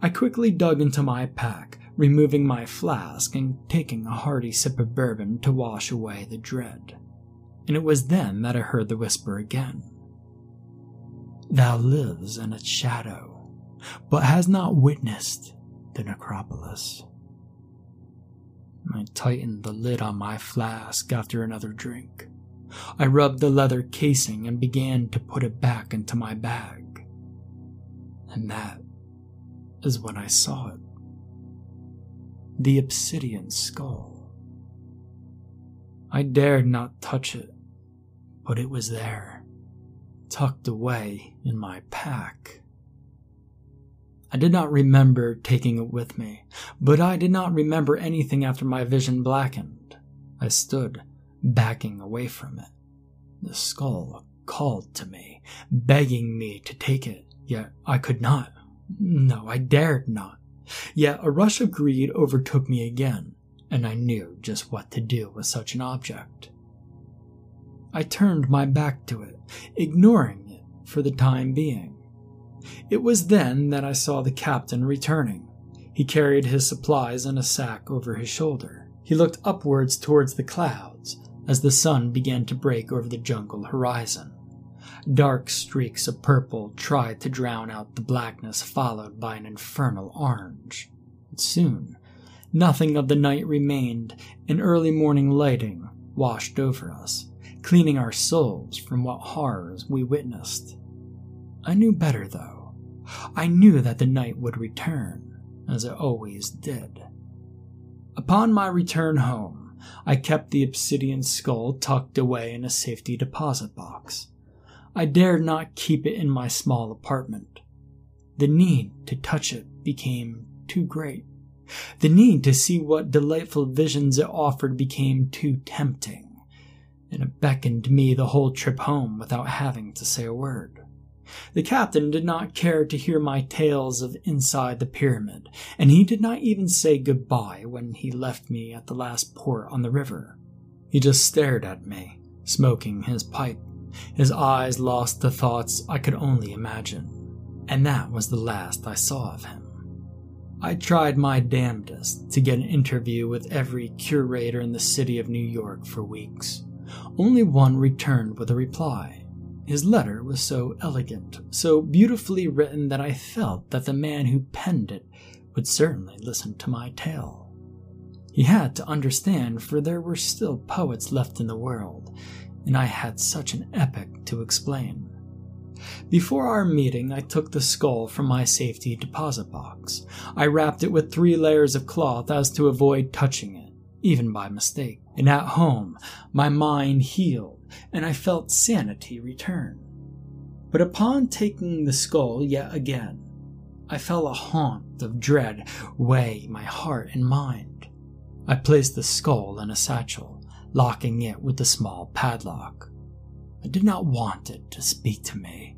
I quickly dug into my pack, removing my flask and taking a hearty sip of bourbon to wash away the dread. And it was then that I heard the whisper again. Thou lives in its shadow, but has not witnessed the necropolis. I tightened the lid on my flask after another drink. I rubbed the leather casing and began to put it back into my bag. And that is when I saw it the obsidian skull. I dared not touch it, but it was there, tucked away in my pack. I did not remember taking it with me, but I did not remember anything after my vision blackened. I stood, backing away from it. The skull called to me, begging me to take it, yet I could not. No, I dared not. Yet a rush of greed overtook me again, and I knew just what to do with such an object. I turned my back to it, ignoring it for the time being. It was then that I saw the captain returning. He carried his supplies in a sack over his shoulder. He looked upwards towards the clouds as the sun began to break over the jungle horizon. Dark streaks of purple tried to drown out the blackness, followed by an infernal orange. But soon, nothing of the night remained, and early morning lighting washed over us, cleaning our souls from what horrors we witnessed. I knew better, though. I knew that the night would return, as it always did. Upon my return home, I kept the obsidian skull tucked away in a safety deposit box. I dared not keep it in my small apartment. The need to touch it became too great. The need to see what delightful visions it offered became too tempting, and it beckoned me the whole trip home without having to say a word. The captain did not care to hear my tales of inside the pyramid, and he did not even say goodbye when he left me at the last port on the river. He just stared at me, smoking his pipe. His eyes lost the thoughts I could only imagine, and that was the last I saw of him. I tried my damnedest to get an interview with every curator in the city of New York for weeks. Only one returned with a reply. His letter was so elegant, so beautifully written that I felt that the man who penned it would certainly listen to my tale. He had to understand, for there were still poets left in the world, and I had such an epic to explain. Before our meeting, I took the skull from my safety deposit box. I wrapped it with three layers of cloth as to avoid touching it, even by mistake. And at home, my mind healed, and I felt sanity return. But upon taking the skull yet again, I felt a haunt of dread weigh my heart and mind. I placed the skull in a satchel locking it with a small padlock. I did not want it to speak to me,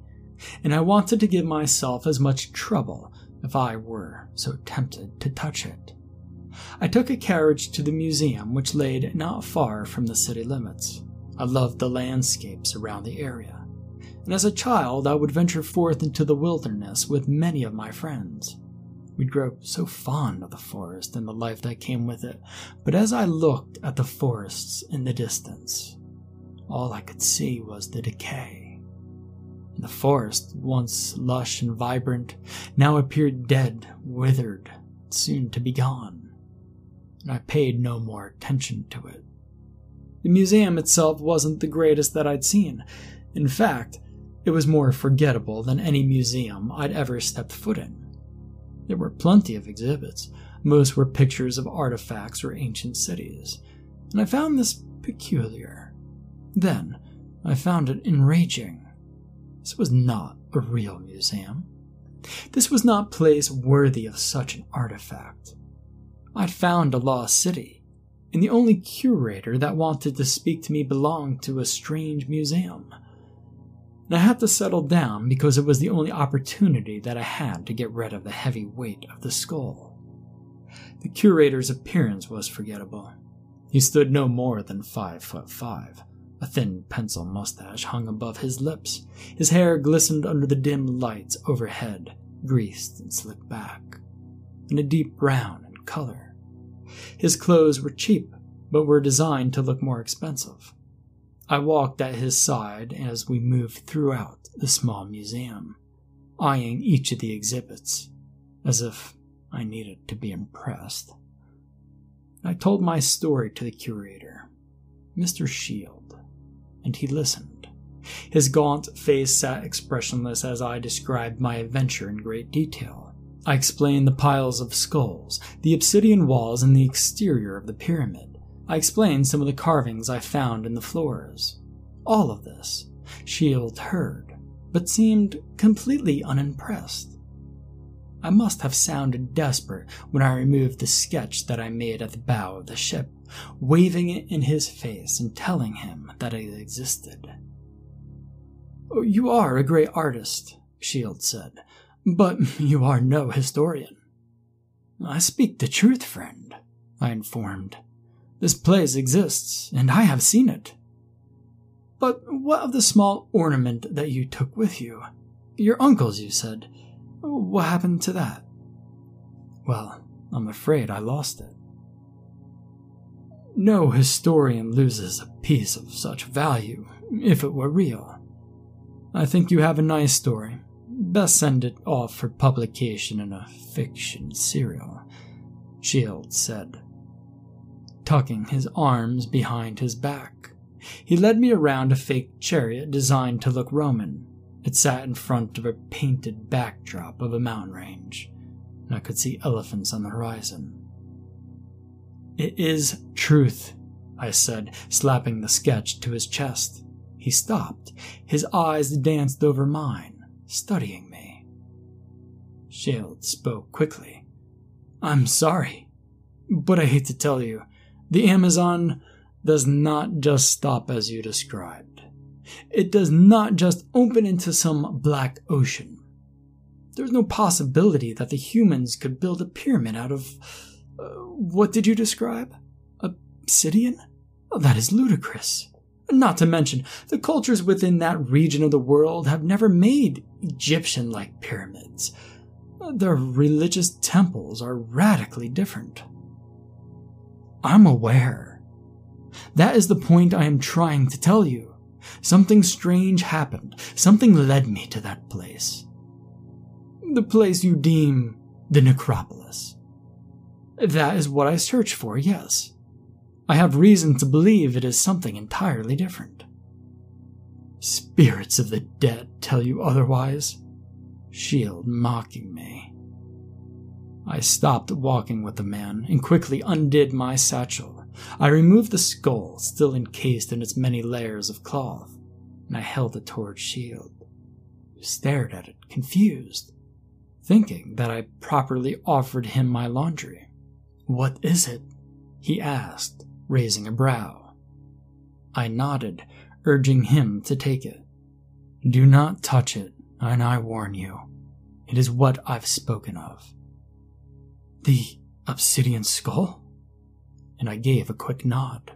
and I wanted to give myself as much trouble if I were so tempted to touch it. I took a carriage to the museum, which lay not far from the city limits. I loved the landscapes around the area, and as a child I would venture forth into the wilderness with many of my friends. We'd grow so fond of the forest and the life that came with it, but as I looked at the forests in the distance, all I could see was the decay. The forest, once lush and vibrant, now appeared dead, withered, soon to be gone, and I paid no more attention to it. The museum itself wasn't the greatest that I'd seen. In fact, it was more forgettable than any museum I'd ever stepped foot in. There were plenty of exhibits. Most were pictures of artifacts or ancient cities, and I found this peculiar. Then, I found it enraging. This was not a real museum. This was not a place worthy of such an artifact. I'd found a lost city, and the only curator that wanted to speak to me belonged to a strange museum. I had to settle down because it was the only opportunity that I had to get rid of the heavy weight of the skull. The curator's appearance was forgettable. He stood no more than five foot five. A thin pencil mustache hung above his lips. His hair glistened under the dim lights overhead, greased and slicked back, and a deep brown in color. His clothes were cheap, but were designed to look more expensive. I walked at his side as we moved throughout the small museum, eyeing each of the exhibits, as if I needed to be impressed. I told my story to the curator, Mr. Shield, and he listened. His gaunt face sat expressionless as I described my adventure in great detail. I explained the piles of skulls, the obsidian walls, and the exterior of the pyramid. I explained some of the carvings I found in the floors. All of this, Shield heard, but seemed completely unimpressed. I must have sounded desperate when I removed the sketch that I made at the bow of the ship, waving it in his face and telling him that it existed. Oh, you are a great artist, Shield said, but [LAUGHS] you are no historian. I speak the truth, friend, I informed. This place exists, and I have seen it. But what of the small ornament that you took with you? Your uncle's, you said. What happened to that? Well, I'm afraid I lost it. No historian loses a piece of such value, if it were real. I think you have a nice story. Best send it off for publication in a fiction serial, Shield said, tucking his arms behind his back. He led me around a fake chariot designed to look Roman. It sat in front of a painted backdrop of a mountain range, and I could see elephants on the horizon. It is truth, I said, slapping the sketch to his chest. He stopped. His eyes danced over mine, studying me. Shield spoke quickly. I'm sorry, but I hate to tell you, the Amazon does not just stop as you described. It does not just open into some black ocean. There's no possibility that the humans could build a pyramid out of. Uh, what did you describe? Obsidian? Oh, that is ludicrous. Not to mention, the cultures within that region of the world have never made Egyptian like pyramids. Their religious temples are radically different. I'm aware. That is the point I am trying to tell you. Something strange happened. Something led me to that place. The place you deem the necropolis. That is what I search for, yes. I have reason to believe it is something entirely different. Spirits of the dead tell you otherwise. Shield mocking me. I stopped walking with the man and quickly undid my satchel. I removed the skull, still encased in its many layers of cloth, and I held it towards Shield, who stared at it, confused, thinking that I properly offered him my laundry. What is it? he asked, raising a brow. I nodded, urging him to take it. Do not touch it, and I warn you, it is what I've spoken of. The obsidian skull? And I gave a quick nod.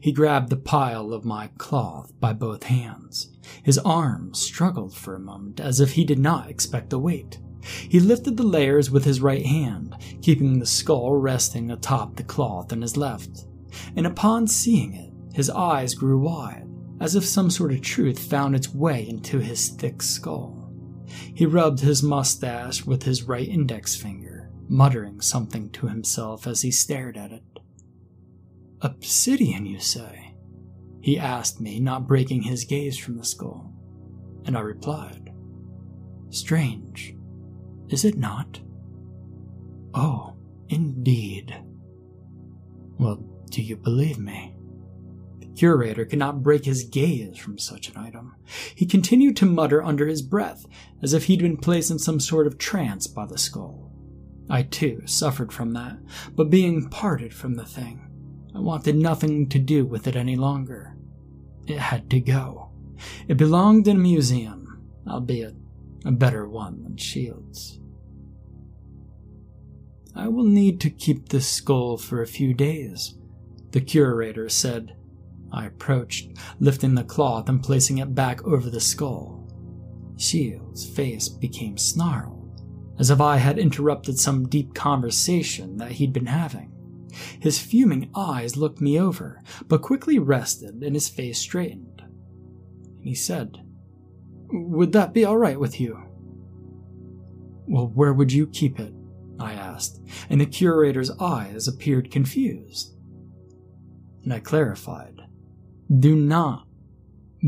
He grabbed the pile of my cloth by both hands. His arms struggled for a moment as if he did not expect the weight. He lifted the layers with his right hand, keeping the skull resting atop the cloth in his left. And upon seeing it, his eyes grew wide, as if some sort of truth found its way into his thick skull. He rubbed his mustache with his right index finger, muttering something to himself as he stared at it. Obsidian, you say? He asked me, not breaking his gaze from the skull. And I replied, Strange, is it not? Oh, indeed. Well, do you believe me? The curator could not break his gaze from such an item. He continued to mutter under his breath, as if he'd been placed in some sort of trance by the skull. I too suffered from that, but being parted from the thing, I wanted nothing to do with it any longer. It had to go. It belonged in a museum, albeit a better one than Shield's. I will need to keep this skull for a few days, the curator said. I approached, lifting the cloth and placing it back over the skull. Shield's face became snarled, as if I had interrupted some deep conversation that he'd been having. His fuming eyes looked me over, but quickly rested and his face straightened. He said, Would that be all right with you? Well, where would you keep it? I asked, and the curator's eyes appeared confused. And I clarified, Do not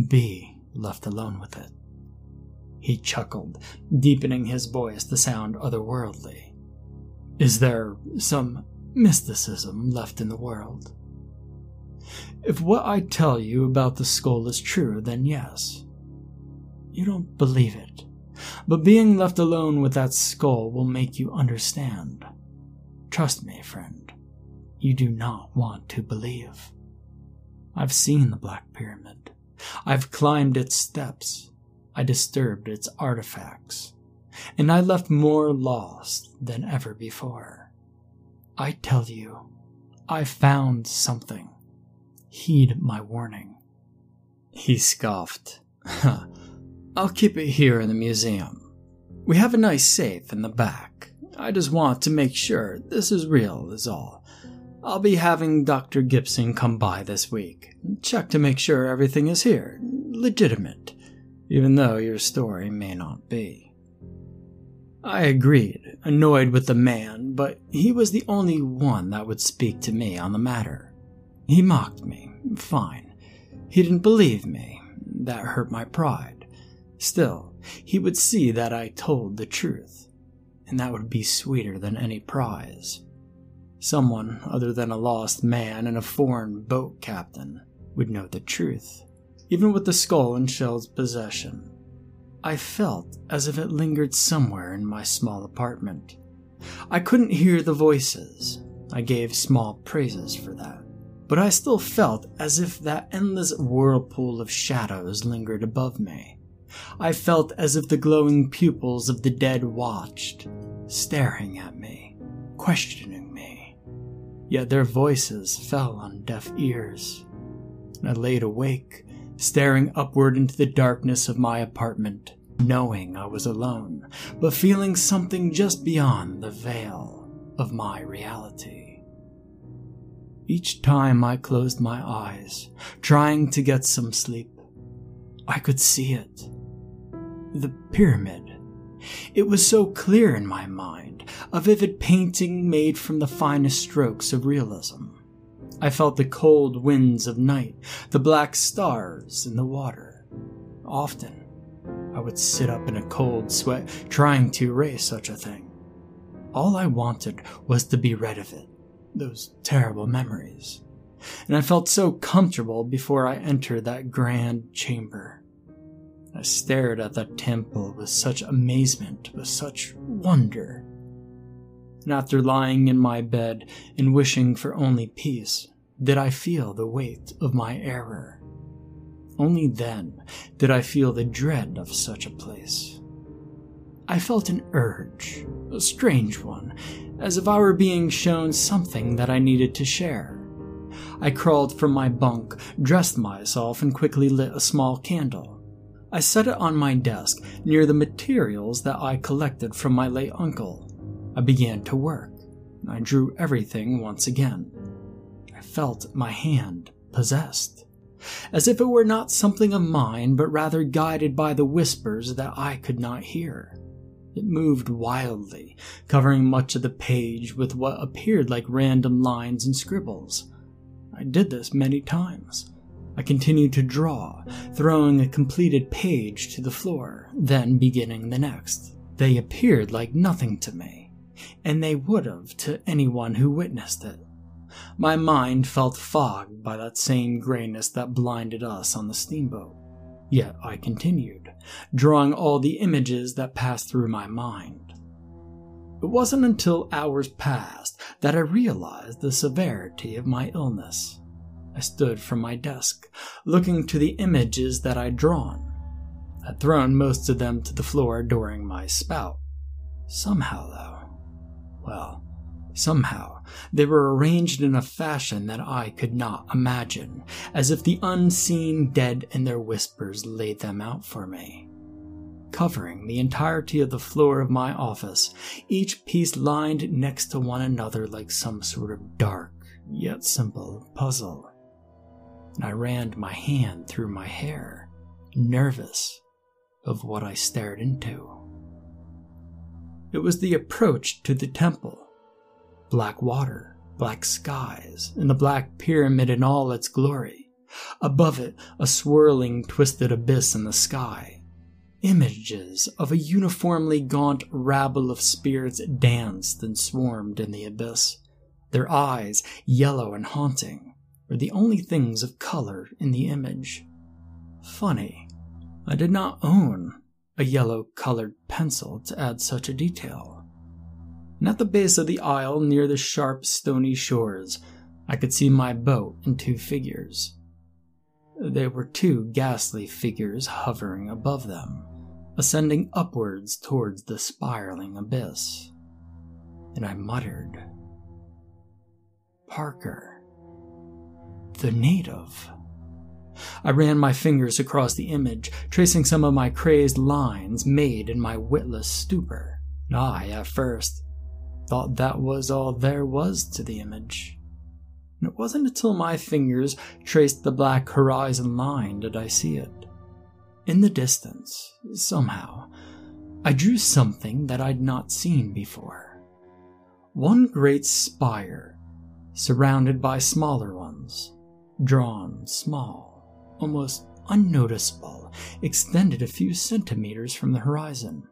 be left alone with it. He chuckled, deepening his voice to sound otherworldly. Is there some mysticism left in the world. If what I tell you about the skull is true, then yes. You don't believe it, but being left alone with that skull will make you understand. Trust me, friend, you do not want to believe. I've seen the Black Pyramid. I've climbed its steps. I disturbed its artifacts. And I left more lost than ever before. I tell you, I found something. Heed my warning. He scoffed. [LAUGHS] I'll keep it here in the museum. We have a nice safe in the back. I just want to make sure this is real, is all. I'll be having Dr. Gibson come by this week. Check to make sure everything is here, legitimate, even though your story may not be. I agreed, annoyed with the man, but he was the only one that would speak to me on the matter. He mocked me, fine. He didn't believe me. That hurt my pride. Still, he would see that I told the truth, and that would be sweeter than any prize. Someone other than a lost man and a foreign boat captain would know the truth, even with the skull in Shield's possession. I felt as if it lingered somewhere in my small apartment. I couldn't hear the voices. I gave small praises for that. But I still felt as if that endless whirlpool of shadows lingered above me. I felt as if the glowing pupils of the dead watched, staring at me, questioning me. Yet their voices fell on deaf ears. I laid awake, staring upward into the darkness of my apartment, knowing I was alone, but feeling something just beyond the veil of my reality. Each time I closed my eyes, trying to get some sleep, I could see it. The pyramid. It was so clear in my mind, a vivid painting made from the finest strokes of realism. I felt the cold winds of night, the black stars in the water. Often, I would sit up in a cold sweat trying to erase such a thing. All I wanted was to be rid of it, those terrible memories. And I felt so comfortable before I entered that grand chamber. I stared at that temple with such amazement, with such wonder and after lying in my bed and wishing for only peace, did I feel the weight of my error. Only then did I feel the dread of such a place. I felt an urge, a strange one, as if I were being shown something that I needed to share. I crawled from my bunk, dressed myself, and quickly lit a small candle. I set it on my desk near the materials that I collected from my late uncle. I began to work. I drew everything once again. Felt my hand possessed, as if it were not something of mine, but rather guided by the whispers that I could not hear. It moved wildly, covering much of the page with what appeared like random lines and scribbles. I did this many times. I continued to draw, throwing a completed page to the floor, then beginning the next. They appeared like nothing to me and they would have to anyone who witnessed it. My mind felt fogged by that same grayness that blinded us on the steamboat. Yet I continued, drawing all the images that passed through my mind. It wasn't until hours passed that I realized the severity of my illness. I stood from my desk, looking to the images that I'd drawn. I'd thrown most of them to the floor during my spout. Somehow, though, well, somehow, they were arranged in a fashion that I could not imagine, as if the unseen dead in their whispers laid them out for me. Covering the entirety of the floor of my office, each piece lined next to one another like some sort of dark, yet simple puzzle. I ran my hand through my hair, nervous of what I stared into. It was the approach to the temple black water, black skies, and the black pyramid in all its glory. Above it, a swirling, twisted abyss in the sky. Images of a uniformly gaunt rabble of spirits danced and swarmed in the abyss, their eyes yellow and haunting, were the only things of color in the image. Funny, I did not own a yellow colored pencil to add such a detail and at the base of the isle near the sharp stony shores, I could see my boat and two figures. There were two ghastly figures hovering above them, ascending upwards towards the spiraling abyss. And I muttered, Parker, the native. I ran my fingers across the image, tracing some of my crazed lines made in my witless stupor. I, at first, thought that was all there was to the image. And it wasn't until my fingers traced the black horizon line did I see it. In the distance, somehow, I drew something that I'd not seen before. One great spire, surrounded by smaller ones, drawn small, almost unnoticeable, extended a few centimeters from the horizon.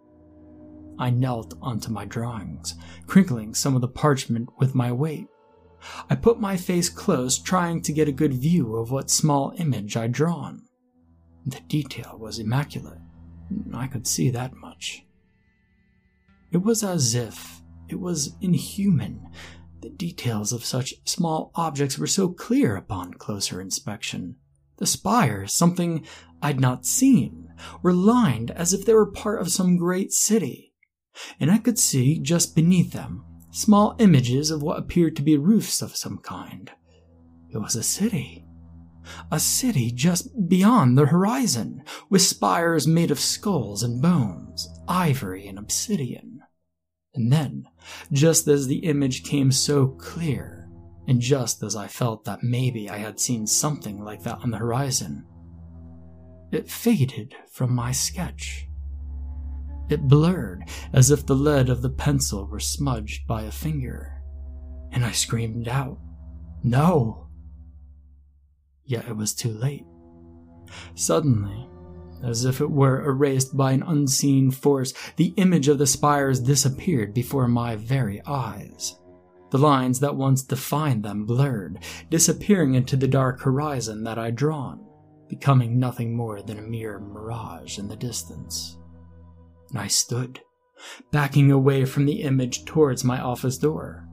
I knelt onto my drawings, crinkling some of the parchment with my weight. I put my face close, trying to get a good view of what small image I'd drawn. The detail was immaculate. I could see that much. It was as if it was inhuman. The details of such small objects were so clear upon closer inspection. The spires, something I'd not seen, were lined as if they were part of some great city and I could see, just beneath them, small images of what appeared to be roofs of some kind. It was a city. A city just beyond the horizon, with spires made of skulls and bones, ivory and obsidian. And then, just as the image came so clear, and just as I felt that maybe I had seen something like that on the horizon, it faded from my sketch. It blurred as if the lead of the pencil were smudged by a finger. And I screamed out, No! Yet it was too late. Suddenly, as if it were erased by an unseen force, the image of the spires disappeared before my very eyes. The lines that once defined them blurred, disappearing into the dark horizon that I'd drawn, becoming nothing more than a mere mirage in the distance and I stood, backing away from the image towards my office door.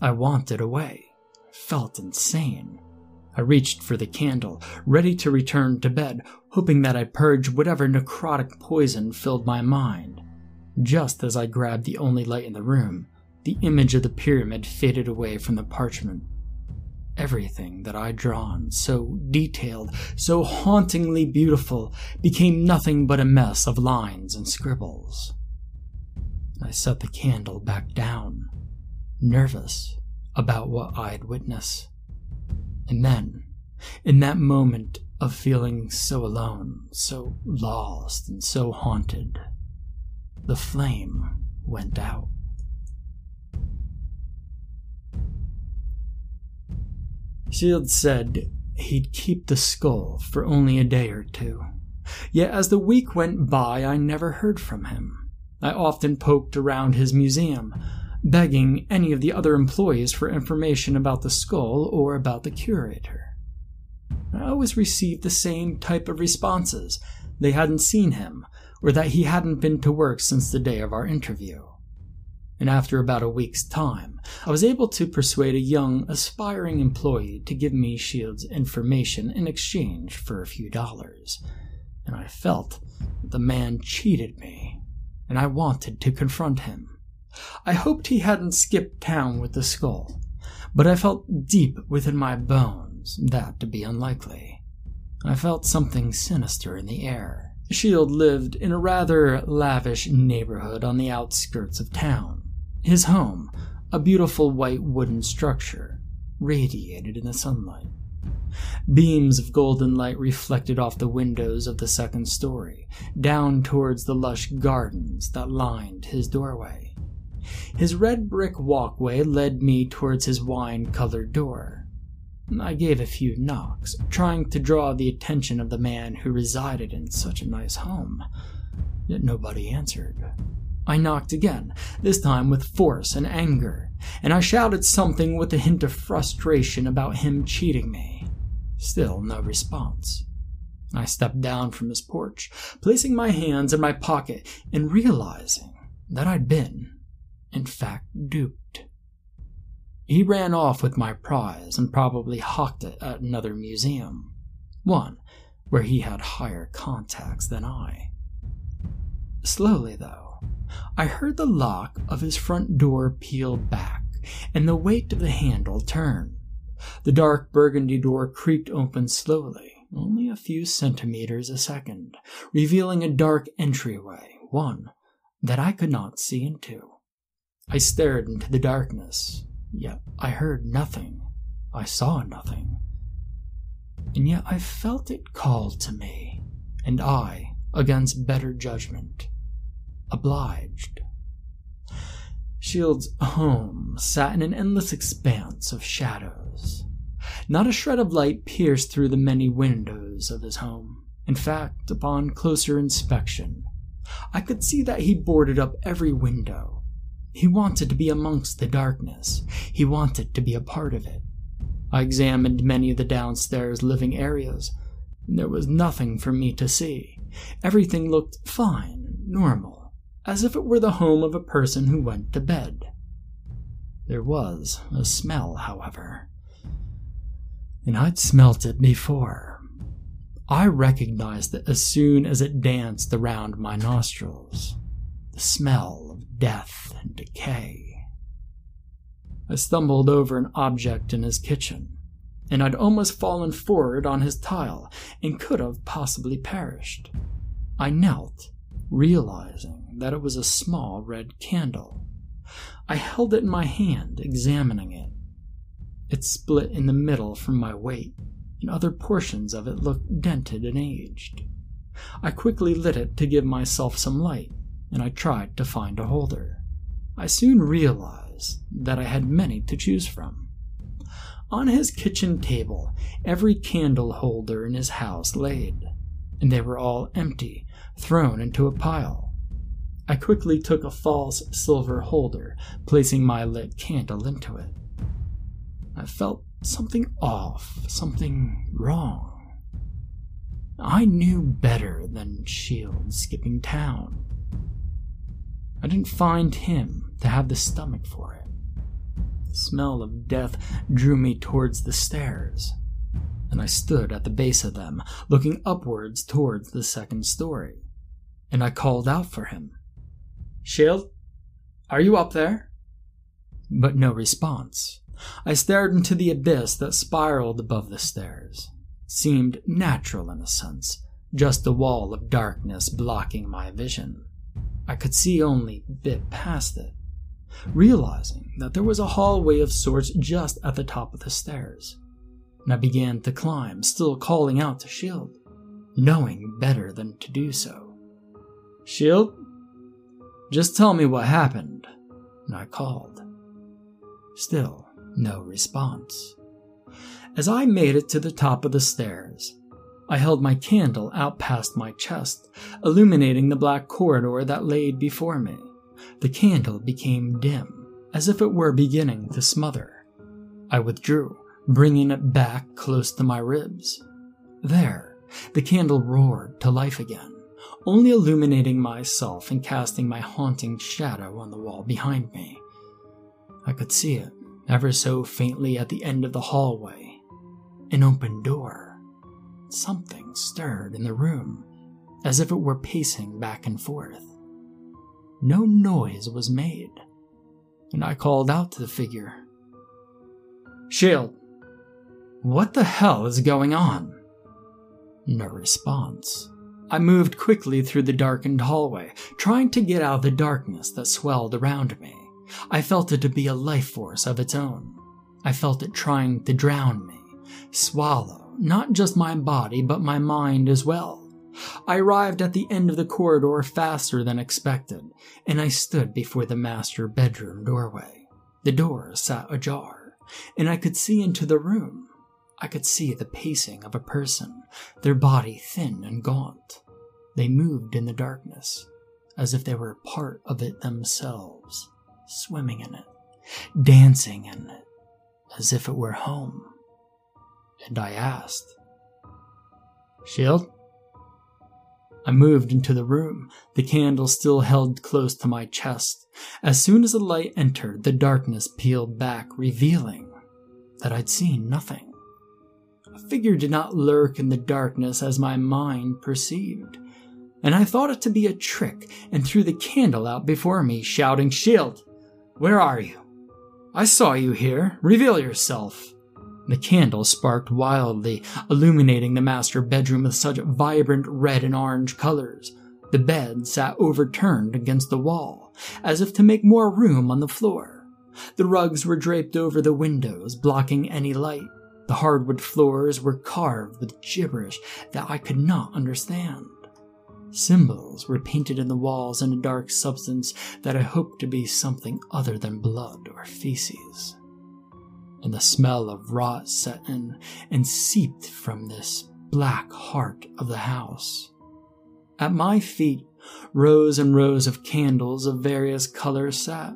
I wanted away, I felt insane. I reached for the candle, ready to return to bed, hoping that I'd purge whatever necrotic poison filled my mind. Just as I grabbed the only light in the room, the image of the pyramid faded away from the parchment Everything that I'd drawn, so detailed, so hauntingly beautiful, became nothing but a mess of lines and scribbles. I set the candle back down, nervous about what I'd witnessed. And then, in that moment of feeling so alone, so lost, and so haunted, the flame went out. Shield said he'd keep the skull for only a day or two. Yet as the week went by, I never heard from him. I often poked around his museum, begging any of the other employees for information about the skull or about the curator. I always received the same type of responses they hadn't seen him, or that he hadn't been to work since the day of our interview. And after about a week's time, I was able to persuade a young, aspiring employee to give me Shield's information in exchange for a few dollars. And I felt that the man cheated me, and I wanted to confront him. I hoped he hadn't skipped town with the skull, but I felt deep within my bones that to be unlikely. And I felt something sinister in the air. Shield lived in a rather lavish neighborhood on the outskirts of town. His home, a beautiful white wooden structure, radiated in the sunlight. Beams of golden light reflected off the windows of the second story, down towards the lush gardens that lined his doorway. His red brick walkway led me towards his wine colored door. I gave a few knocks, trying to draw the attention of the man who resided in such a nice home, yet nobody answered. I knocked again, this time with force and anger, and I shouted something with a hint of frustration about him cheating me. Still no response. I stepped down from his porch, placing my hands in my pocket and realizing that I'd been, in fact, duped. He ran off with my prize and probably hawked it at another museum, one where he had higher contacts than I. Slowly, though, I heard the lock of his front door peel back and the weight of the handle turn. The dark burgundy door creaked open slowly, only a few centimeters a second, revealing a dark entryway, one that I could not see into. I stared into the darkness, Yet I heard nothing. I saw nothing. And yet I felt it call to me, and I, against better judgment, obliged. Shield's home sat in an endless expanse of shadows. Not a shred of light pierced through the many windows of his home. In fact, upon closer inspection, I could see that he boarded up every window he wanted to be amongst the darkness. He wanted to be a part of it. I examined many of the downstairs living areas. There was nothing for me to see. Everything looked fine, and normal, as if it were the home of a person who went to bed. There was a smell, however, and I'd smelt it before. I recognized it as soon as it danced around my nostrils. The smell of death and decay. I stumbled over an object in his kitchen, and I'd almost fallen forward on his tile and could have possibly perished. I knelt, realizing that it was a small red candle. I held it in my hand, examining it. It split in the middle from my weight, and other portions of it looked dented and aged. I quickly lit it to give myself some light, and I tried to find a holder. I soon realized that I had many to choose from. On his kitchen table, every candle holder in his house laid, and they were all empty, thrown into a pile. I quickly took a false silver holder, placing my lit candle into it. I felt something off, something wrong. I knew better than Shield skipping town. I didn't find him to have the stomach for it. The smell of death drew me towards the stairs, and I stood at the base of them, looking upwards towards the second story. And I called out for him. Shield, are you up there? But no response. I stared into the abyss that spiraled above the stairs. It seemed natural in a sense, just a wall of darkness blocking my vision. I could see only a bit past it, realizing that there was a hallway of sorts just at the top of the stairs. And I began to climb, still calling out to Shield, knowing better than to do so. Shield, just tell me what happened. And I called. Still, no response. As I made it to the top of the stairs, I held my candle out past my chest, illuminating the black corridor that laid before me. The candle became dim, as if it were beginning to smother. I withdrew, bringing it back close to my ribs. There, the candle roared to life again, only illuminating myself and casting my haunting shadow on the wall behind me. I could see it, ever so faintly at the end of the hallway. An open door. Something stirred in the room, as if it were pacing back and forth. No noise was made, and I called out to the figure Shield, what the hell is going on? No response. I moved quickly through the darkened hallway, trying to get out of the darkness that swelled around me. I felt it to be a life force of its own. I felt it trying to drown me, swallow not just my body, but my mind as well. I arrived at the end of the corridor faster than expected, and I stood before the master bedroom doorway. The door sat ajar, and I could see into the room. I could see the pacing of a person, their body thin and gaunt. They moved in the darkness, as if they were part of it themselves, swimming in it, dancing in it, as if it were home. And I asked, Shield? I moved into the room, the candle still held close to my chest. As soon as the light entered, the darkness peeled back, revealing that I'd seen nothing. Figure did not lurk in the darkness as my mind perceived, and I thought it to be a trick and threw the candle out before me, shouting, Shield, where are you? I saw you here. Reveal yourself. The candle sparked wildly, illuminating the master bedroom with such vibrant red and orange colors. The bed sat overturned against the wall, as if to make more room on the floor. The rugs were draped over the windows, blocking any light. The hardwood floors were carved with gibberish that I could not understand. Symbols were painted in the walls in a dark substance that I hoped to be something other than blood or feces. And the smell of rot set in and seeped from this black heart of the house. At my feet, rows and rows of candles of various colors sat.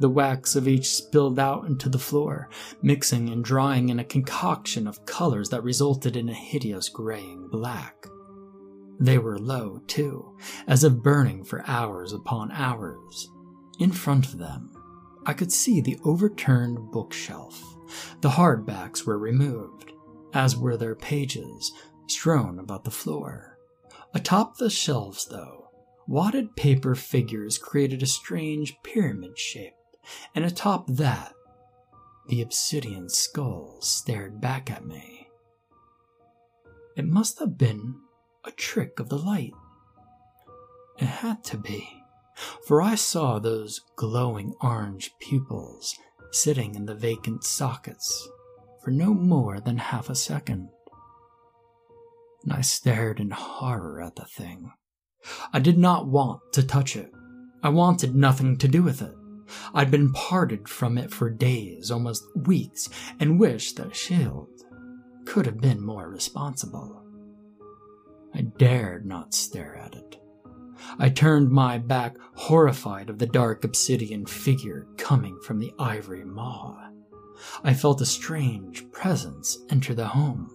The wax of each spilled out into the floor, mixing and drying in a concoction of colors that resulted in a hideous graying black. They were low, too, as if burning for hours upon hours. In front of them, I could see the overturned bookshelf. The hardbacks were removed, as were their pages, strewn about the floor. Atop the shelves, though, wadded paper figures created a strange pyramid shape and atop that, the obsidian skull stared back at me. It must have been a trick of the light. It had to be, for I saw those glowing orange pupils sitting in the vacant sockets for no more than half a second. And I stared in horror at the thing. I did not want to touch it. I wanted nothing to do with it. I'd been parted from it for days, almost weeks, and wished that Shield could have been more responsible. I dared not stare at it. I turned my back, horrified of the dark obsidian figure coming from the ivory maw. I felt a strange presence enter the home,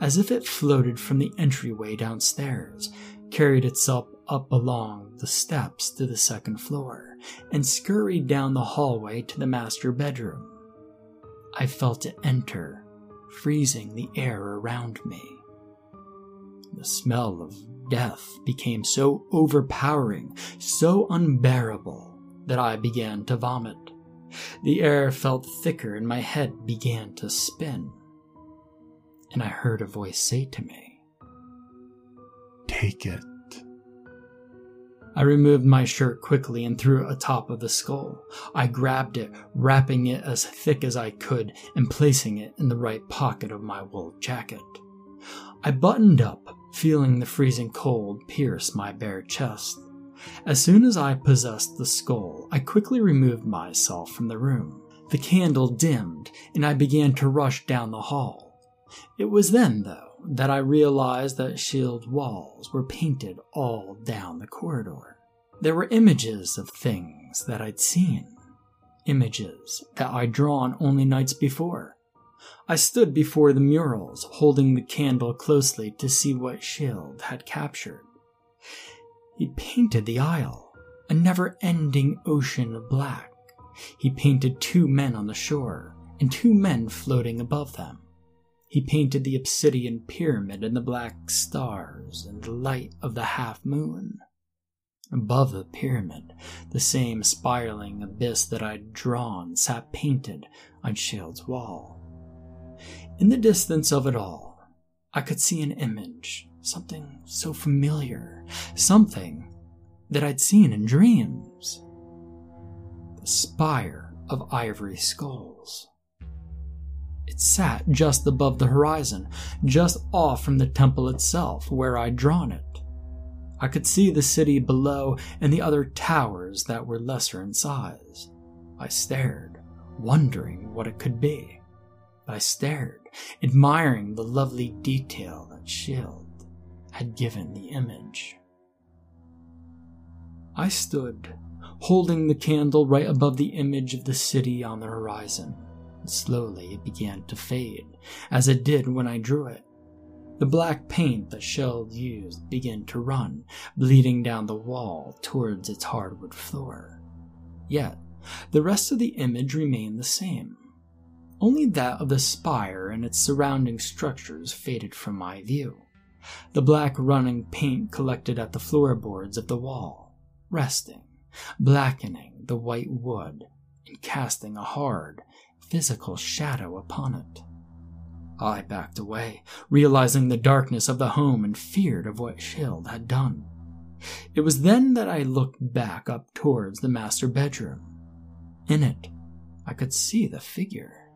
as if it floated from the entryway downstairs, carried itself up along the steps to the second floor, and scurried down the hallway to the master bedroom. I felt it enter, freezing the air around me. The smell of death became so overpowering, so unbearable, that I began to vomit. The air felt thicker and my head began to spin. And I heard a voice say to me, Take it. I removed my shirt quickly and threw it atop of the skull. I grabbed it, wrapping it as thick as I could and placing it in the right pocket of my wool jacket. I buttoned up, feeling the freezing cold pierce my bare chest. As soon as I possessed the skull, I quickly removed myself from the room. The candle dimmed, and I began to rush down the hall. It was then, though, that I realized that shield walls were painted all down the corridor. There were images of things that I'd seen. images that I'd drawn only nights before. I stood before the murals, holding the candle closely to see what Shield had captured. He painted the isle, a never ending ocean of black. He painted two men on the shore, and two men floating above them. He painted the obsidian pyramid and the black stars and the light of the half moon. Above the pyramid, the same spiraling abyss that I'd drawn sat painted on Shield's wall. In the distance of it all, I could see an image, something so familiar, something that I'd seen in dreams. The spire of ivory skulls. It sat just above the horizon, just off from the temple itself, where I'd drawn it. I could see the city below and the other towers that were lesser in size. I stared, wondering what it could be. I stared, admiring the lovely detail that Shield had given the image. I stood, holding the candle right above the image of the city on the horizon. Slowly it began to fade, as it did when I drew it. The black paint that Shield used began to run, bleeding down the wall towards its hardwood floor. Yet, the rest of the image remained the same. Only that of the spire and its surrounding structures faded from my view. The black running paint collected at the floorboards of the wall, resting, blackening the white wood, and casting a hard, physical shadow upon it. I backed away, realizing the darkness of the home and feared of what Shield had done. It was then that I looked back up towards the master bedroom. In it, I could see the figure.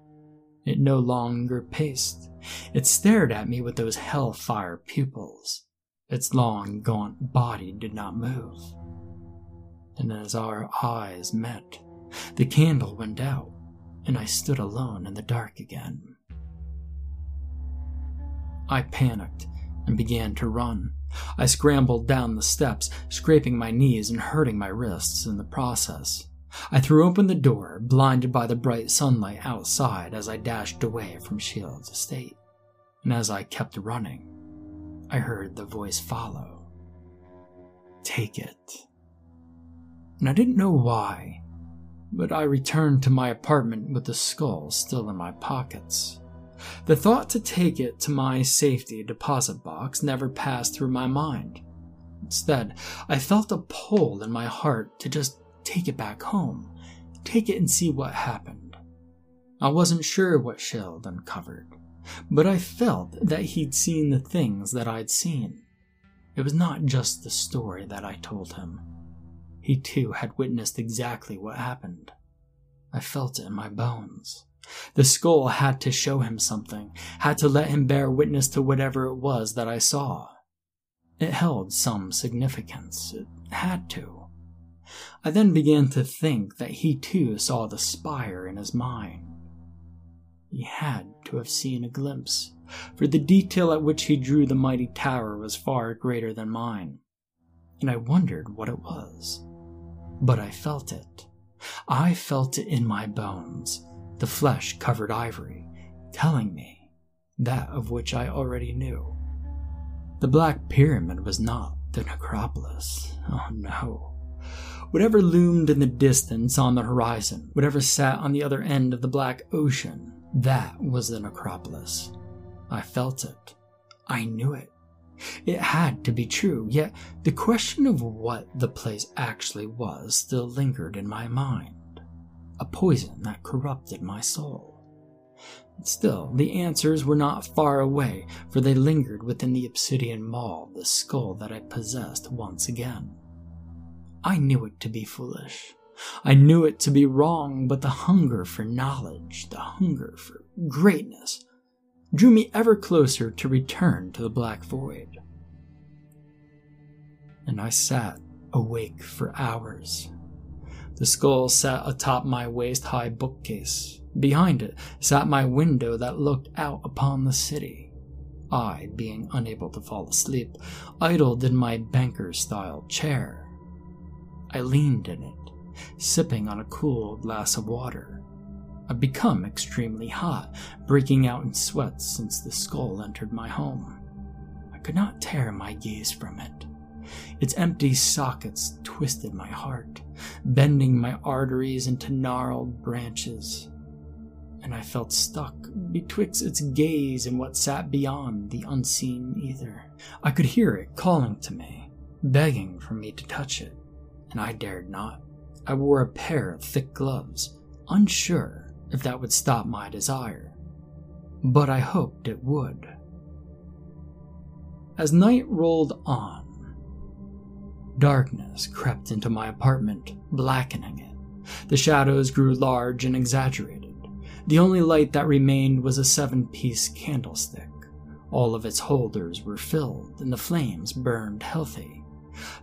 It no longer paced. It stared at me with those hellfire pupils. Its long, gaunt body did not move. And as our eyes met, the candle went out, and I stood alone in the dark again. I panicked and began to run. I scrambled down the steps, scraping my knees and hurting my wrists in the process. I threw open the door, blinded by the bright sunlight outside as I dashed away from Shield's estate. And as I kept running, I heard the voice follow. Take it. And I didn't know why, but I returned to my apartment with the skull still in my pockets. The thought to take it to my safety deposit box never passed through my mind. Instead, I felt a pull in my heart to just take it back home, take it and see what happened. I wasn't sure what Shield uncovered, but I felt that he'd seen the things that I'd seen. It was not just the story that I told him. He too had witnessed exactly what happened. I felt it in my bones. The skull had to show him something, had to let him bear witness to whatever it was that I saw. It held some significance. It had to. I then began to think that he too saw the spire in his mind. He had to have seen a glimpse, for the detail at which he drew the mighty tower was far greater than mine, and I wondered what it was. But I felt it. I felt it in my bones, the flesh covered ivory, telling me that of which I already knew. The Black Pyramid was not the necropolis. Oh no. Whatever loomed in the distance on the horizon, whatever sat on the other end of the black ocean, that was the necropolis. I felt it. I knew it. It had to be true, yet the question of what the place actually was still lingered in my mind a poison that corrupted my soul. Still, the answers were not far away, for they lingered within the obsidian maw the skull that I possessed once again. I knew it to be foolish. I knew it to be wrong, but the hunger for knowledge, the hunger for greatness, drew me ever closer to return to the black void. And I sat awake for hours, the skull sat atop my waist high bookcase. Behind it sat my window that looked out upon the city. I, being unable to fall asleep, idled in my banker style chair. I leaned in it, sipping on a cool glass of water. I've become extremely hot, breaking out in sweats since the skull entered my home. I could not tear my gaze from it. Its empty sockets twisted my heart, bending my arteries into gnarled branches. And I felt stuck betwixt its gaze and what sat beyond the unseen ether. I could hear it calling to me, begging for me to touch it, and I dared not. I wore a pair of thick gloves, unsure if that would stop my desire, but I hoped it would. As night rolled on, darkness crept into my apartment, blackening it. The shadows grew large and exaggerated. The only light that remained was a seven piece candlestick. All of its holders were filled, and the flames burned healthy.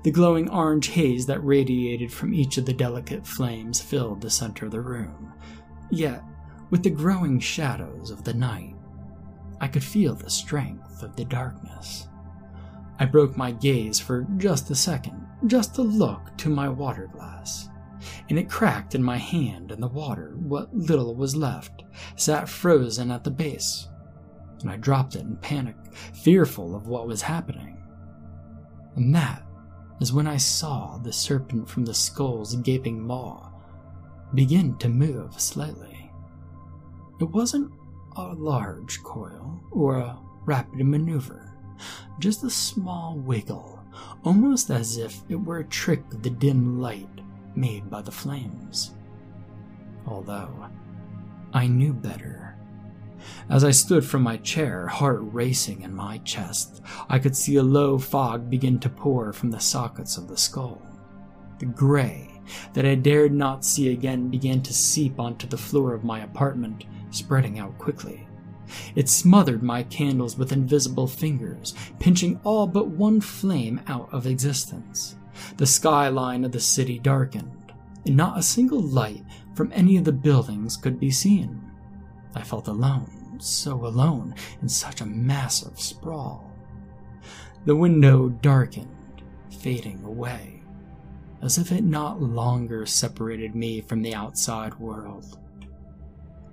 The glowing orange haze that radiated from each of the delicate flames filled the center of the room. Yet, with the growing shadows of the night, I could feel the strength of the darkness. I broke my gaze for just a second, just to look to my water glass. And it cracked in my hand, and the water, what little was left, sat frozen at the base. And I dropped it in panic, fearful of what was happening. And that is when I saw the serpent from the skull's gaping maw begin to move slightly. It wasn't a large coil or a rapid maneuver, just a small wiggle, almost as if it were a trick of the dim light made by the flames. Although, I knew better. As I stood from my chair, heart racing in my chest, I could see a low fog begin to pour from the sockets of the skull. The gray that I dared not see again began to seep onto the floor of my apartment, spreading out quickly. It smothered my candles with invisible fingers, pinching all but one flame out of existence. The skyline of the city darkened, and not a single light from any of the buildings could be seen. I felt alone, so alone, in such a massive sprawl. The window darkened, fading away, as if it not longer separated me from the outside world.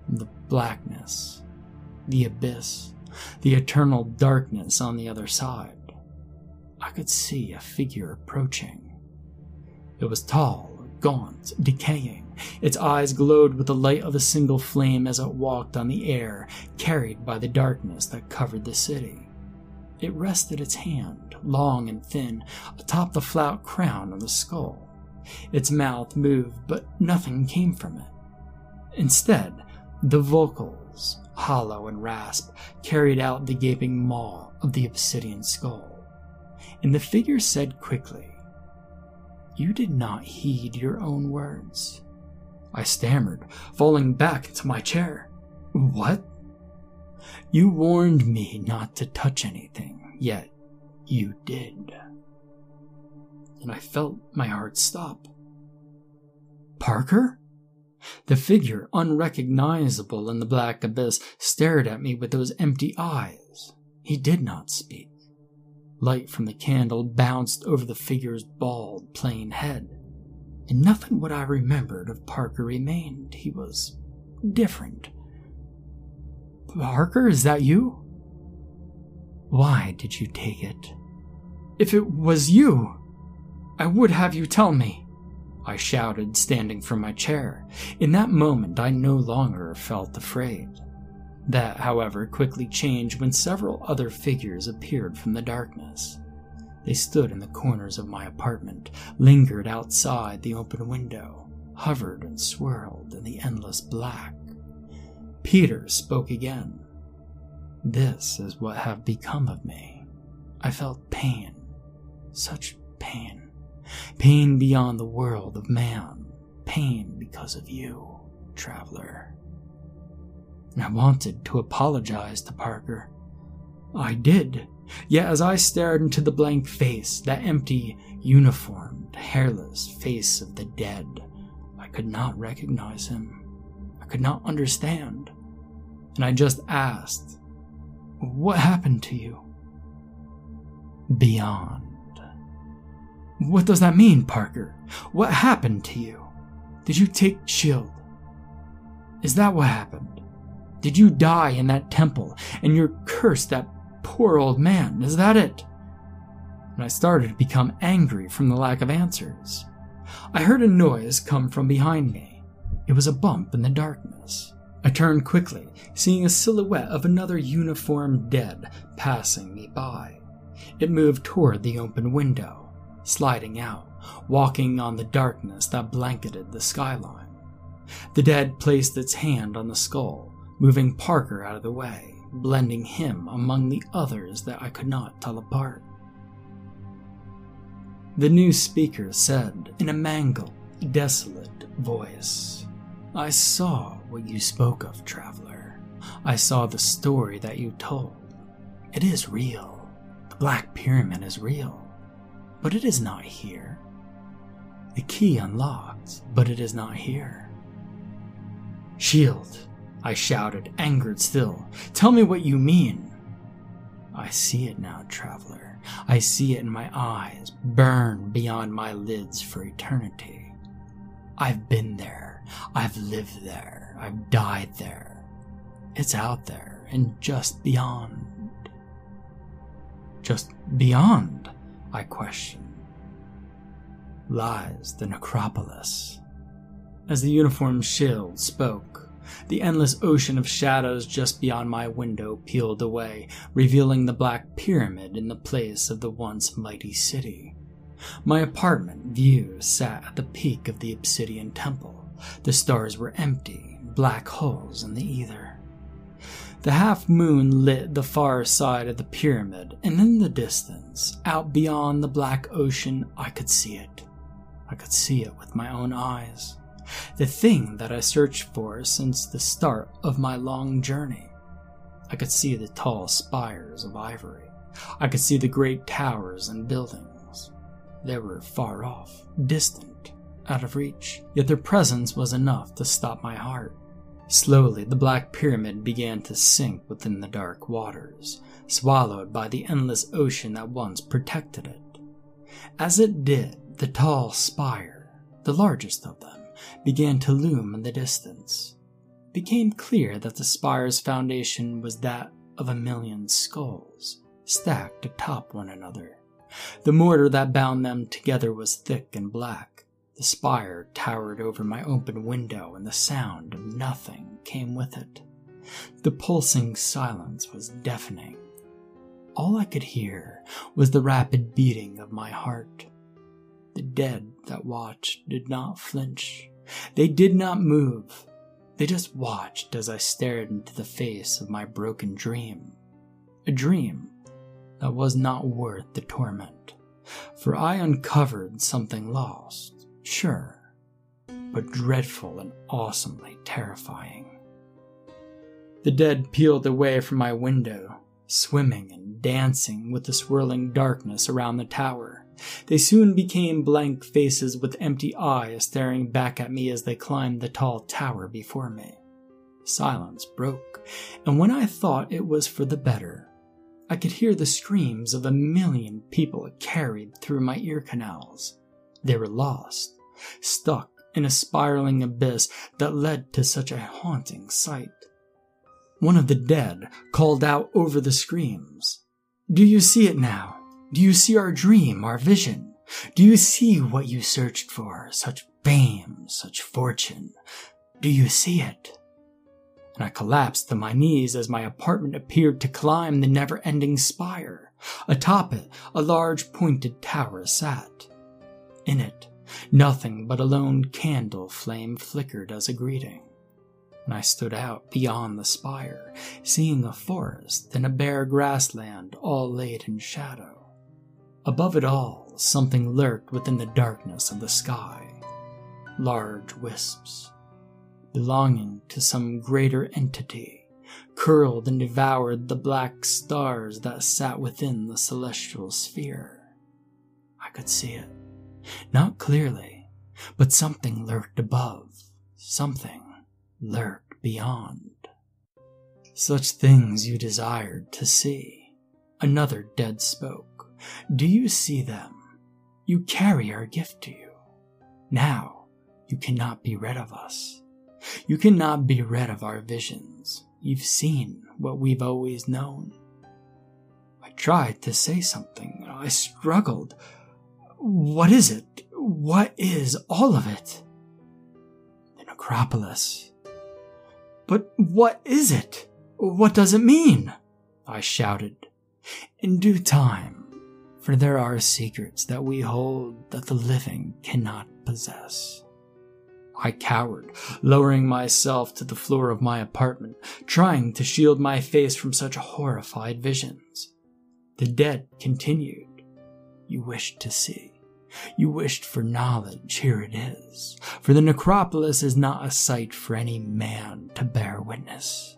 The blackness, the abyss, the eternal darkness on the other side. I could see a figure approaching. It was tall, gaunt, decaying. Its eyes glowed with the light of a single flame as it walked on the air, carried by the darkness that covered the city. It rested its hand, long and thin, atop the flat crown of the skull. Its mouth moved, but nothing came from it. Instead, the vocals, hollow and rasp, carried out the gaping maw of the obsidian skull. And the figure said quickly, You did not heed your own words. I stammered, falling back into my chair. What? You warned me not to touch anything, yet you did. And I felt my heart stop. Parker? The figure, unrecognizable in the black abyss, stared at me with those empty eyes. He did not speak. Light from the candle bounced over the figure's bald, plain head, and nothing what I remembered of Parker remained. He was different. Parker, is that you? Why did you take it? If it was you, I would have you tell me. I shouted, standing from my chair. In that moment, I no longer felt afraid. That, however, quickly changed when several other figures appeared from the darkness. They stood in the corners of my apartment, lingered outside the open window, hovered and swirled in the endless black. Peter spoke again. This is what have become of me. I felt pain, such pain. Pain beyond the world of man. Pain because of you, traveler. I wanted to apologize to Parker. I did. Yet as I stared into the blank face, that empty, uniformed, hairless face of the dead, I could not recognize him. I could not understand. And I just asked, What happened to you? Beyond. What does that mean, Parker? What happened to you? Did you take Shield? Is that what happened? Did you die in that temple and you're cursed that poor old man? Is that it? And I started to become angry from the lack of answers. I heard a noise come from behind me. It was a bump in the darkness. I turned quickly, seeing a silhouette of another uniformed dead passing me by. It moved toward the open window, sliding out, walking on the darkness that blanketed the skyline. The dead placed its hand on the skull, moving Parker out of the way, blending him among the others that I could not tell apart. The new speaker said in a mangled, desolate voice, I saw what you spoke of, traveler. I saw the story that you told. It is real. The Black Pyramid is real. But it is not here. The key unlocked, but it is not here. Shield, I shouted, angered still. Tell me what you mean. I see it now, traveler. I see it in my eyes, burn beyond my lids for eternity. I've been there. I've lived there. I've died there. It's out there and just beyond. Just beyond, I question lies the necropolis. As the uniformed shield spoke, the endless ocean of shadows just beyond my window peeled away, revealing the black pyramid in the place of the once mighty city. My apartment view sat at the peak of the obsidian temple. The stars were empty, black holes in the ether. The half moon lit the far side of the pyramid, and in the distance, out beyond the black ocean, I could see it. I could see it with my own eyes. The thing that I searched for since the start of my long journey. I could see the tall spires of ivory. I could see the great towers and buildings. They were far off, distant, out of reach, yet their presence was enough to stop my heart. Slowly, the black pyramid began to sink within the dark waters, swallowed by the endless ocean that once protected it. As it did, the tall spire, the largest of them, began to loom in the distance. It became clear that the spire's foundation was that of a million skulls, stacked atop one another. The mortar that bound them together was thick and black. The spire towered over my open window, and the sound of nothing came with it. The pulsing silence was deafening. All I could hear was the rapid beating of my heart. The dead that watched did not flinch. They did not move. They just watched as I stared into the face of my broken dream. A dream that was not worth the torment. For I uncovered something lost, sure, but dreadful and awesomely terrifying. The dead peeled away from my window, swimming and dancing with the swirling darkness around the tower. They soon became blank faces with empty eyes staring back at me as they climbed the tall tower before me. Silence broke, and when I thought it was for the better, I could hear the screams of a million people carried through my ear canals. They were lost, stuck in a spiraling abyss that led to such a haunting sight. One of the dead called out over the screams. Do you see it now? Do you see our dream, our vision? Do you see what you searched for? Such fame, such fortune. Do you see it? And I collapsed to my knees as my apartment appeared to climb the never ending spire. Atop it, a large pointed tower sat. In it, nothing but a lone candle flame flickered as a greeting. And I stood out beyond the spire, seeing a forest and a bare grassland all laid in shadow. Above it all, something lurked within the darkness of the sky. Large wisps, belonging to some greater entity, curled and devoured the black stars that sat within the celestial sphere. I could see it, not clearly, but something lurked above, something lurked beyond. Such things you desired to see. Another dead spoke. Do you see them? You carry our gift to you. Now, You cannot be rid of us. You cannot be rid of our visions. You've seen what we've always known. I tried to say something. I struggled. What is it? What is all of it? The necropolis. But what is it? What does it mean? I shouted. In due time, for there are secrets that we hold that the living cannot possess. I cowered, lowering myself to the floor of my apartment, trying to shield my face from such horrified visions. The dead continued. You wished to see. You wished for knowledge. Here it is. For the necropolis is not a sight for any man to bear witness.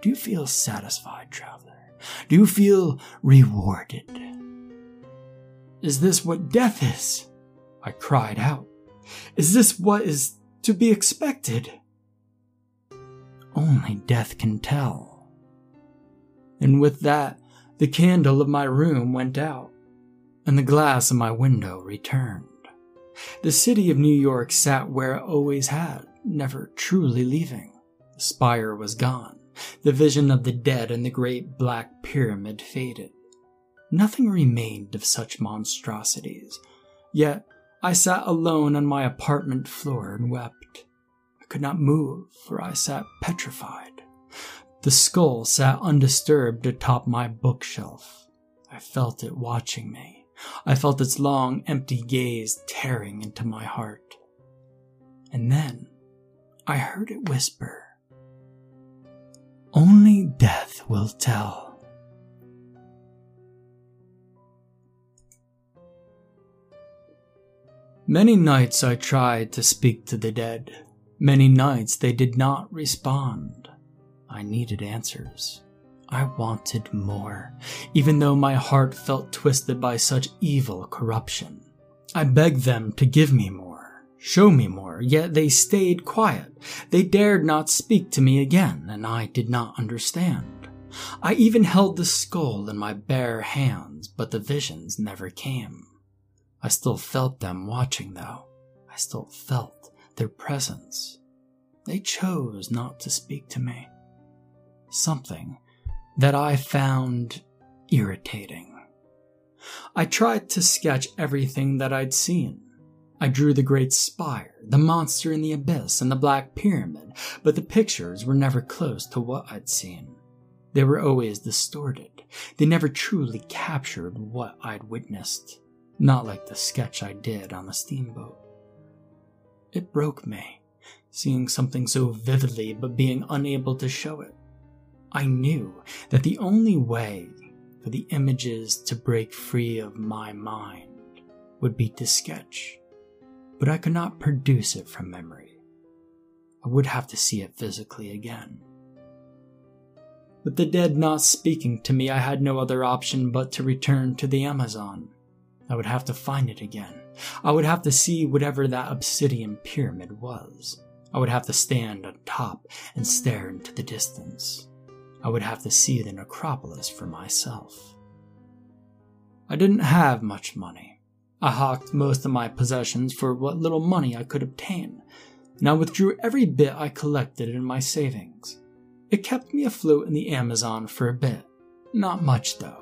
Do you feel satisfied, traveler? Do you feel rewarded? Is this what death is? I cried out. Is this what is to be expected? Only death can tell. And with that, the candle of my room went out, and the glass of my window returned. The city of New York sat where it always had, never truly leaving. The spire was gone. The vision of the dead and the great black pyramid faded. Nothing remained of such monstrosities. Yet I sat alone on my apartment floor and wept. I could not move, for I sat petrified. The skull sat undisturbed atop my bookshelf. I felt it watching me. I felt its long, empty gaze tearing into my heart. And then I heard it whisper, Only death will tell. Many nights I tried to speak to the dead. Many nights they did not respond. I needed answers. I wanted more, even though my heart felt twisted by such evil corruption. I begged them to give me more, show me more, yet they stayed quiet. They dared not speak to me again, and I did not understand. I even held the skull in my bare hands, but the visions never came. I still felt them watching, though. I still felt their presence. They chose not to speak to me. Something that I found irritating. I tried to sketch everything that I'd seen. I drew the great spire, the monster in the abyss, and the black pyramid, but the pictures were never close to what I'd seen. They were always distorted. They never truly captured what I'd witnessed not like the sketch I did on the steamboat. It broke me, seeing something so vividly but being unable to show it. I knew that the only way for the images to break free of my mind would be to sketch, but I could not produce it from memory. I would have to see it physically again. With the dead not speaking to me, I had no other option but to return to the Amazon. I would have to find it again. I would have to see whatever that obsidian pyramid was. I would have to stand on top and stare into the distance. I would have to see the necropolis for myself. I didn't have much money. I hawked most of my possessions for what little money I could obtain, and I withdrew every bit I collected in my savings. It kept me afloat in the Amazon for a bit. Not much, though.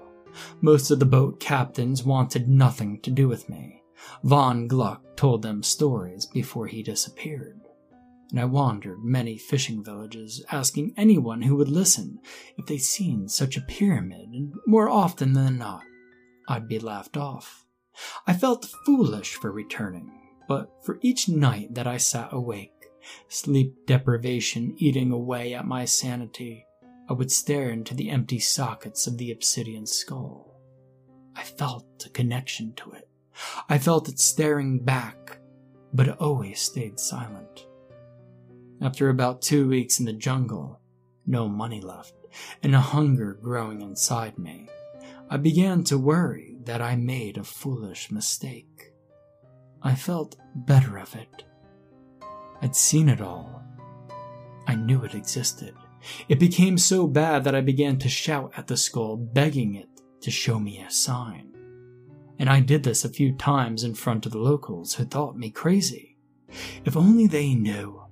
Most of the boat captains wanted nothing to do with me. Von Gluck told them stories before he disappeared. And I wandered many fishing villages, asking anyone who would listen if they'd seen such a pyramid, and more often than not, I'd be laughed off. I felt foolish for returning, but for each night that I sat awake, sleep deprivation eating away at my sanity, I would stare into the empty sockets of the obsidian skull. I felt a connection to it. I felt it staring back, but it always stayed silent. After about two weeks in the jungle, no money left, and a hunger growing inside me, I began to worry that I made a foolish mistake. I felt better of it. I'd seen it all. I knew it existed. It became so bad that I began to shout at the skull, begging it to show me a sign. And I did this a few times in front of the locals who thought me crazy. If only they knew.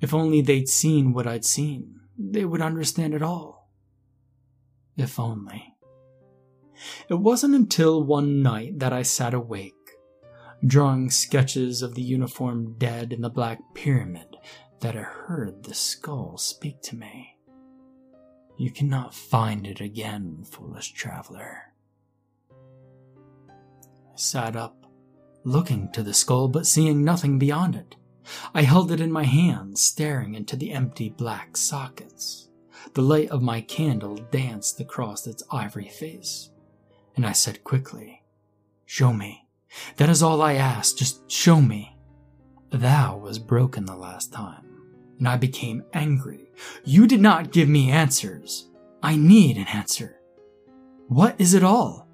If only they'd seen what I'd seen, they would understand it all. If only. It wasn't until one night that I sat awake, drawing sketches of the uniformed dead in the Black Pyramid, that I heard the skull speak to me. You cannot find it again, foolish traveler. I sat up, looking to the skull but seeing nothing beyond it. I held it in my hands, staring into the empty black sockets. The light of my candle danced across its ivory face, and I said quickly, Show me. That is all I ask, just show me. Thou was broken the last time, and I became angry. You did not give me answers. I need an answer. What is it all?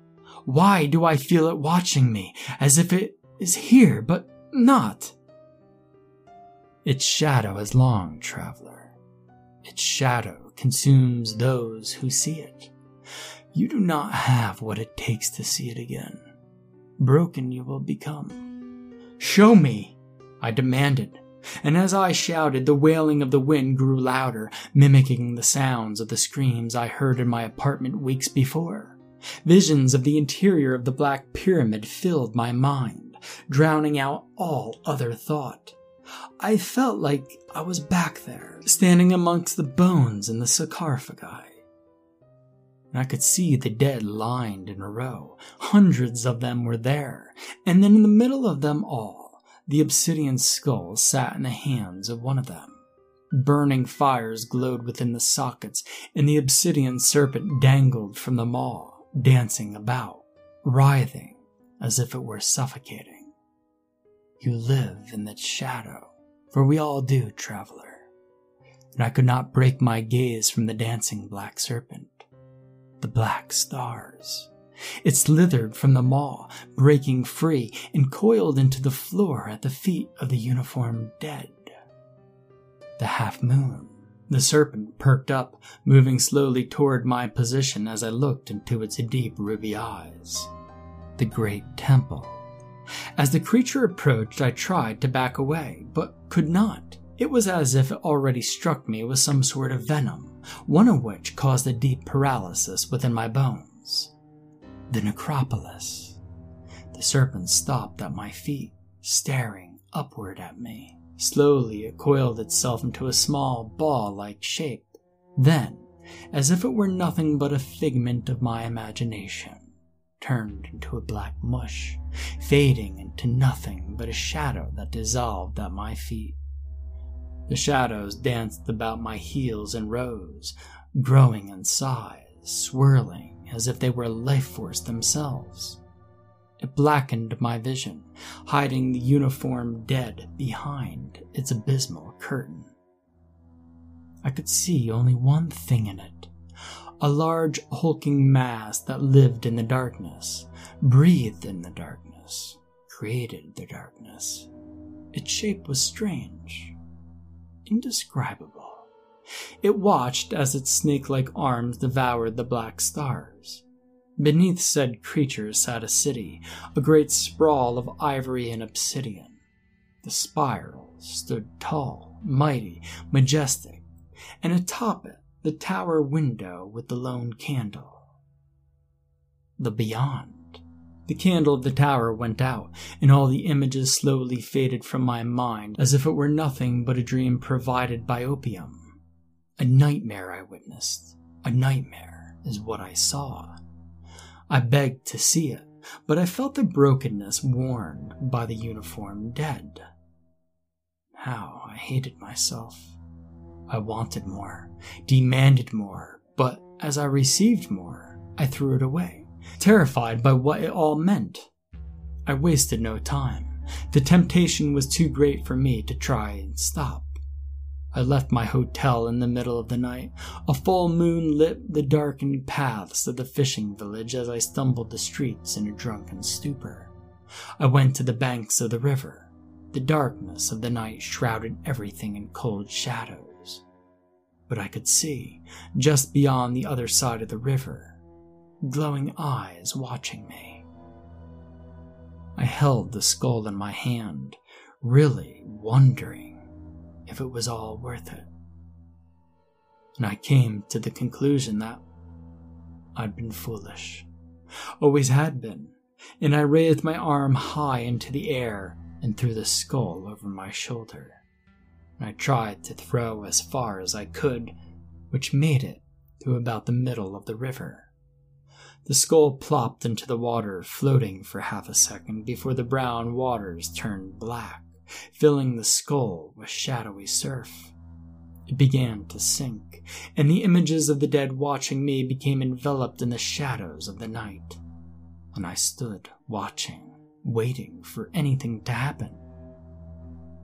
Why do I feel it watching me, as if it is here, but not? Its shadow is long, traveler. Its shadow consumes those who see it. You do not have what it takes to see it again. Broken you will become. Show me! I demanded, and as I shouted, the wailing of the wind grew louder, mimicking the sounds of the screams I heard in my apartment weeks before. Visions of the interior of the Black Pyramid filled my mind, drowning out all other thought. I felt like I was back there, standing amongst the bones in the sarcophagi. I could see the dead lined in a row. Hundreds of them were there, and then in the middle of them all, the obsidian skull sat in the hands of one of them. Burning fires glowed within the sockets, and the obsidian serpent dangled from the maw, dancing about, writhing as if it were suffocating. You live in the shadow, for we all do, traveler. And I could not break my gaze from the dancing black serpent. The black stars. It slithered from the maw, breaking free, and coiled into the floor at the feet of the uniformed dead. The half moon. The serpent perked up, moving slowly toward my position as I looked into its deep ruby eyes. The great temple as the creature approached, I tried to back away, but could not. It was as if it already struck me with some sort of venom, one of which caused a deep paralysis within my bones. The necropolis. The serpent stopped at my feet, staring upward at me. Slowly, it coiled itself into a small ball like shape. Then, as if it were nothing but a figment of my imagination, turned into a black mush, fading into nothing but a shadow that dissolved at my feet. The shadows danced about my heels and rose, growing in size, swirling as if they were life force themselves. It blackened my vision, hiding the uniform dead behind its abysmal curtain. I could see only one thing in it a large hulking mass that lived in the darkness, breathed in the darkness, created the darkness. Its shape was strange, indescribable. It watched as its snake like arms devoured the black stars. Beneath said creature sat a city, a great sprawl of ivory and obsidian. The spiral stood tall, mighty, majestic, and atop it the tower window with the lone candle. The beyond. The candle of the tower went out, and all the images slowly faded from my mind as if it were nothing but a dream provided by opium. A nightmare I witnessed. A nightmare is what I saw. I begged to see it, but I felt the brokenness worn by the uniform dead. How I hated myself. I wanted more, demanded more, but as I received more, I threw it away, terrified by what it all meant. I wasted no time. The temptation was too great for me to try and stop. I left my hotel in the middle of the night. A full moon lit the darkened paths of the fishing village as I stumbled the streets in a drunken stupor. I went to the banks of the river. The darkness of the night shrouded everything in cold shadows. but I could see, just beyond the other side of the river, glowing eyes watching me. I held the skull in my hand, really wondering if it was all worth it. And I came to the conclusion that I'd been foolish. Always had been. And I raised my arm high into the air and threw the skull over my shoulder. And I tried to throw as far as I could, which made it to about the middle of the river. The skull plopped into the water, floating for half a second before the brown waters turned black, filling the skull with shadowy surf. It began to sink, and the images of the dead watching me became enveloped in the shadows of the night. And I stood watching, waiting for anything to happen.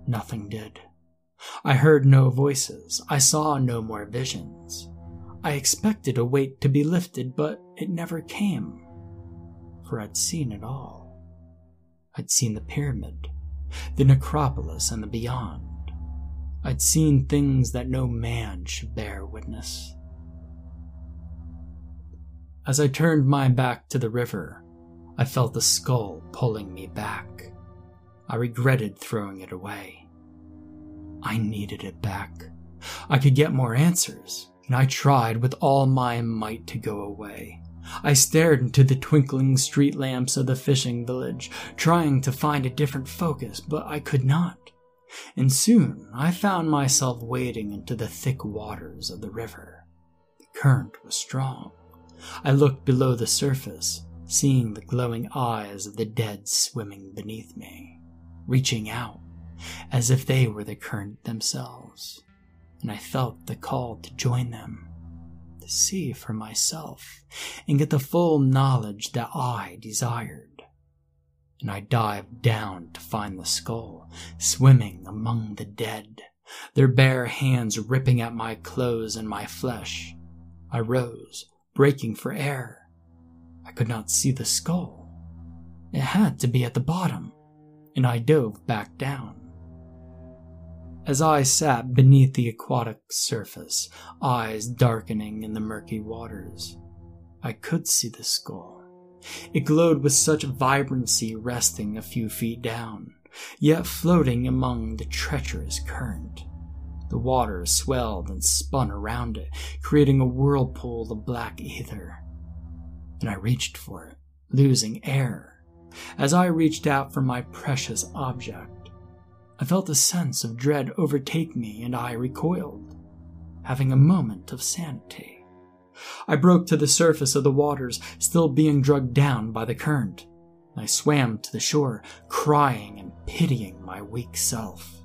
Nothing did. I heard no voices. I saw no more visions. I expected a weight to be lifted, but it never came. For I'd seen it all. I'd seen the pyramid, the necropolis, and the beyond. I'd seen things that no man should bear witness. As I turned my back to the river, I felt the skull pulling me back. I regretted throwing it away. I needed it back. I could get more answers, and I tried with all my might to go away. I stared into the twinkling street lamps of the fishing village, trying to find a different focus, but I could not. And soon I found myself wading into the thick waters of the river. The current was strong. I looked below the surface, seeing the glowing eyes of the dead swimming beneath me, reaching out as if they were the current themselves. And I felt the call to join them, to see for myself, and get the full knowledge that I desired and I dived down to find the skull, swimming among the dead, their bare hands ripping at my clothes and my flesh. I rose, breaking for air. I could not see the skull. It had to be at the bottom, and I dove back down. As I sat beneath the aquatic surface, eyes darkening in the murky waters, I could see the skull it glowed with such vibrancy resting a few feet down, yet floating among the treacherous current. The water swelled and spun around it, creating a whirlpool of black ether. And I reached for it, losing air. As I reached out for my precious object, I felt a sense of dread overtake me and I recoiled, having a moment of sanity. I broke to the surface of the waters, still being drugged down by the current. I swam to the shore, crying and pitying my weak self.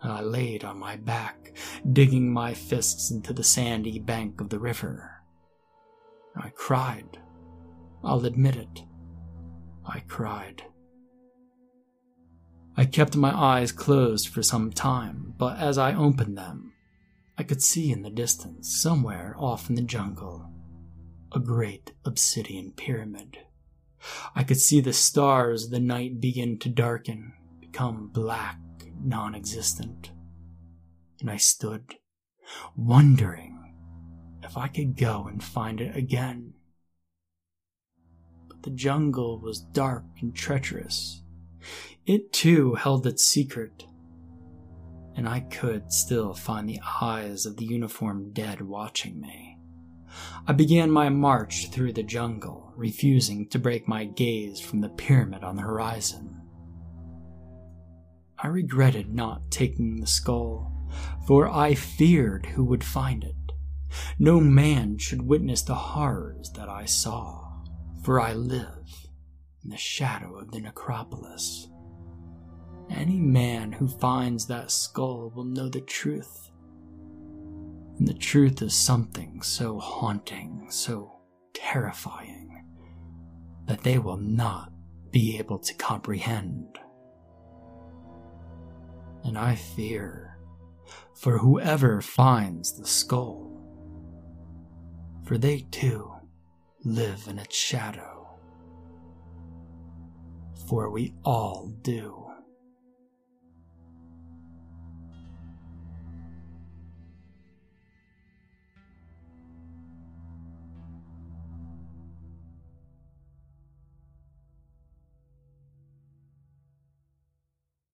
I laid on my back, digging my fists into the sandy bank of the river. I cried. I'll admit it. I cried. I kept my eyes closed for some time, but as I opened them, I could see in the distance, somewhere off in the jungle, a great obsidian pyramid. I could see the stars of the night begin to darken, become black, non existent. And I stood, wondering if I could go and find it again. But the jungle was dark and treacherous. It too held its secret, and I could still find the eyes of the uniformed dead watching me. I began my march through the jungle, refusing to break my gaze from the pyramid on the horizon. I regretted not taking the skull, for I feared who would find it. No man should witness the horrors that I saw, for I live in the shadow of the necropolis. Any man who finds that skull will know the truth. And the truth is something so haunting, so terrifying, that they will not be able to comprehend. And I fear for whoever finds the skull, for they too live in its shadow. For we all do.